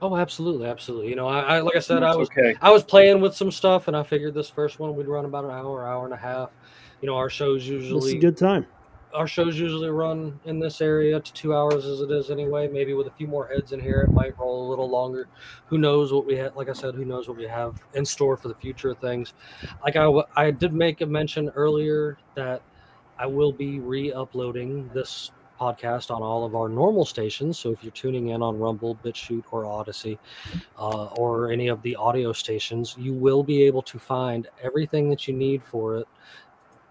Oh, absolutely, absolutely. You know, I, I like I said, I was okay. I was playing with some stuff, and I figured this first one we'd run about an hour, hour and a half. You know, our shows This is usually a good time. Our shows usually run in this area to two hours as it is anyway. Maybe with a few more heads in here, it might roll a little longer. Who knows what we have? Like I said, who knows what we have in store for the future of things? Like I, I did make a mention earlier that I will be re-uploading this podcast on all of our normal stations. So if you're tuning in on Rumble, BitChute, or Odysee, uh, or any of the audio stations, you will be able to find everything that you need for it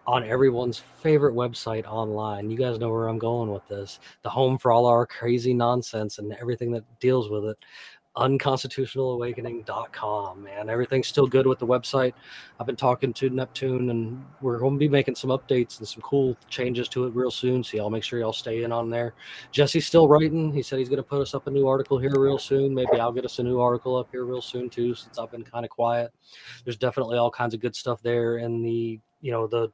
on everyone's favorite website online. You guys know where I'm going with this. The home for all our crazy nonsense and everything that deals with it. Unconstitutionalawakening.com, man. Everything's still good with the website. I've been talking to Neptune and we're going to be making some updates and some cool changes to it real soon. So y'all make sure y'all stay in on there. Jesse's still writing. He said he's going to put us up a new article here real soon. Maybe I'll get us a new article up here real soon too, since I've been kind of quiet. There's definitely all kinds of good stuff there in the, you know, the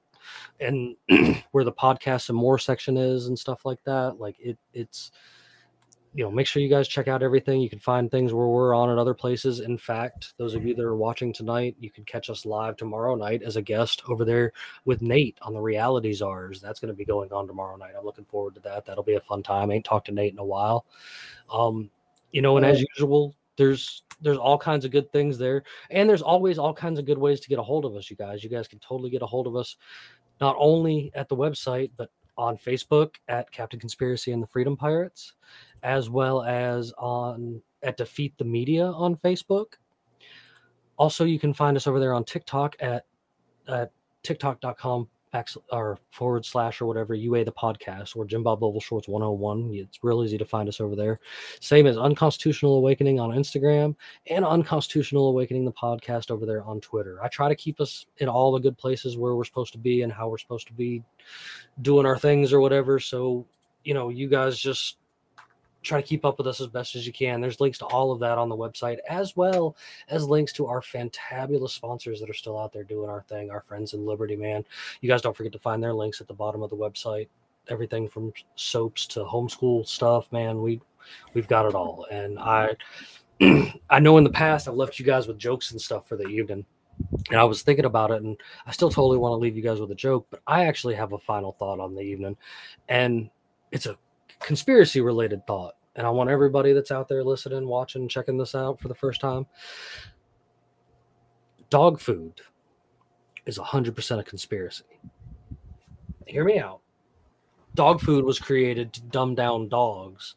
and where the podcast and more section is and stuff like that. Like it, it's you know, make sure you guys check out everything. You can find things where we're on at other places. In fact, those of you that are watching tonight, you can catch us live tomorrow night as a guest over there with Nate on the Reality Czars. That's going to be going on tomorrow night. I'm looking forward to that. That'll be a fun time. I ain't talked to Nate in a while. Um, you know, and as usual, there's there's all kinds of good things there, and there's always all kinds of good ways to get a hold of us. You guys, you guys can totally get a hold of us, not only at the website but on Facebook at Captain Conspiracy and the Freedom Pirates, as well as on at Defeat the Media on Facebook. Also, you can find us over there on TikTok at at tiktok.com back or forward slash or whatever UA the podcast or Jim Bob Oval Shorts 101. It's real easy to find us over there. Same as Unconstitutional Awakening on Instagram and Unconstitutional Awakening the podcast over there on Twitter. I try to keep us in all the good places where we're supposed to be and how we're supposed to be doing our things or whatever. So, you know, you guys just try to keep up with us as best as you can. There's links to all of that on the website, as well as links to our fantabulous sponsors that are still out there doing our thing, our friends in Liberty, man. You guys don't forget to find their links at the bottom of the website. Everything from soaps to homeschool stuff, man. We we've got it all. And I I know in the past I've left you guys with jokes and stuff for the evening. And I was thinking about it, and I still totally want to leave you guys with a joke, but I actually have a final thought on the evening. And it's a conspiracy related thought. And I want everybody that's out there listening, watching, checking this out for the first time. Dog food is 100% a conspiracy. Hear me out. dog food was created to dumb down dogs,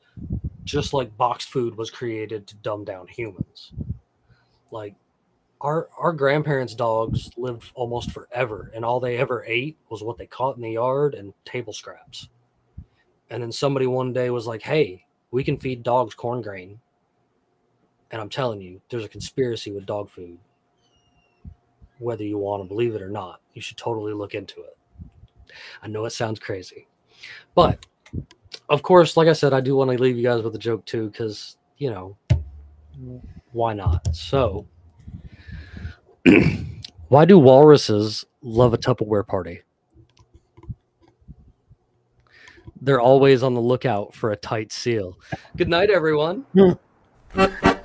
just like boxed food was created to dumb down humans. Like our our grandparents' dogs lived almost forever, and all they ever ate was what they caught in the yard and table scraps. And then somebody one day was like, "Hey, we can feed dogs corn grain." And I'm telling you, there's a conspiracy with dog food. Whether you want to believe it or not, you should totally look into it. I know it sounds crazy, but of course, like I said, I do want to leave you guys with a joke too, because you know, why not? So, why do walruses love a Tupperware party? They're always on the lookout for a tight seal. Good night, everyone.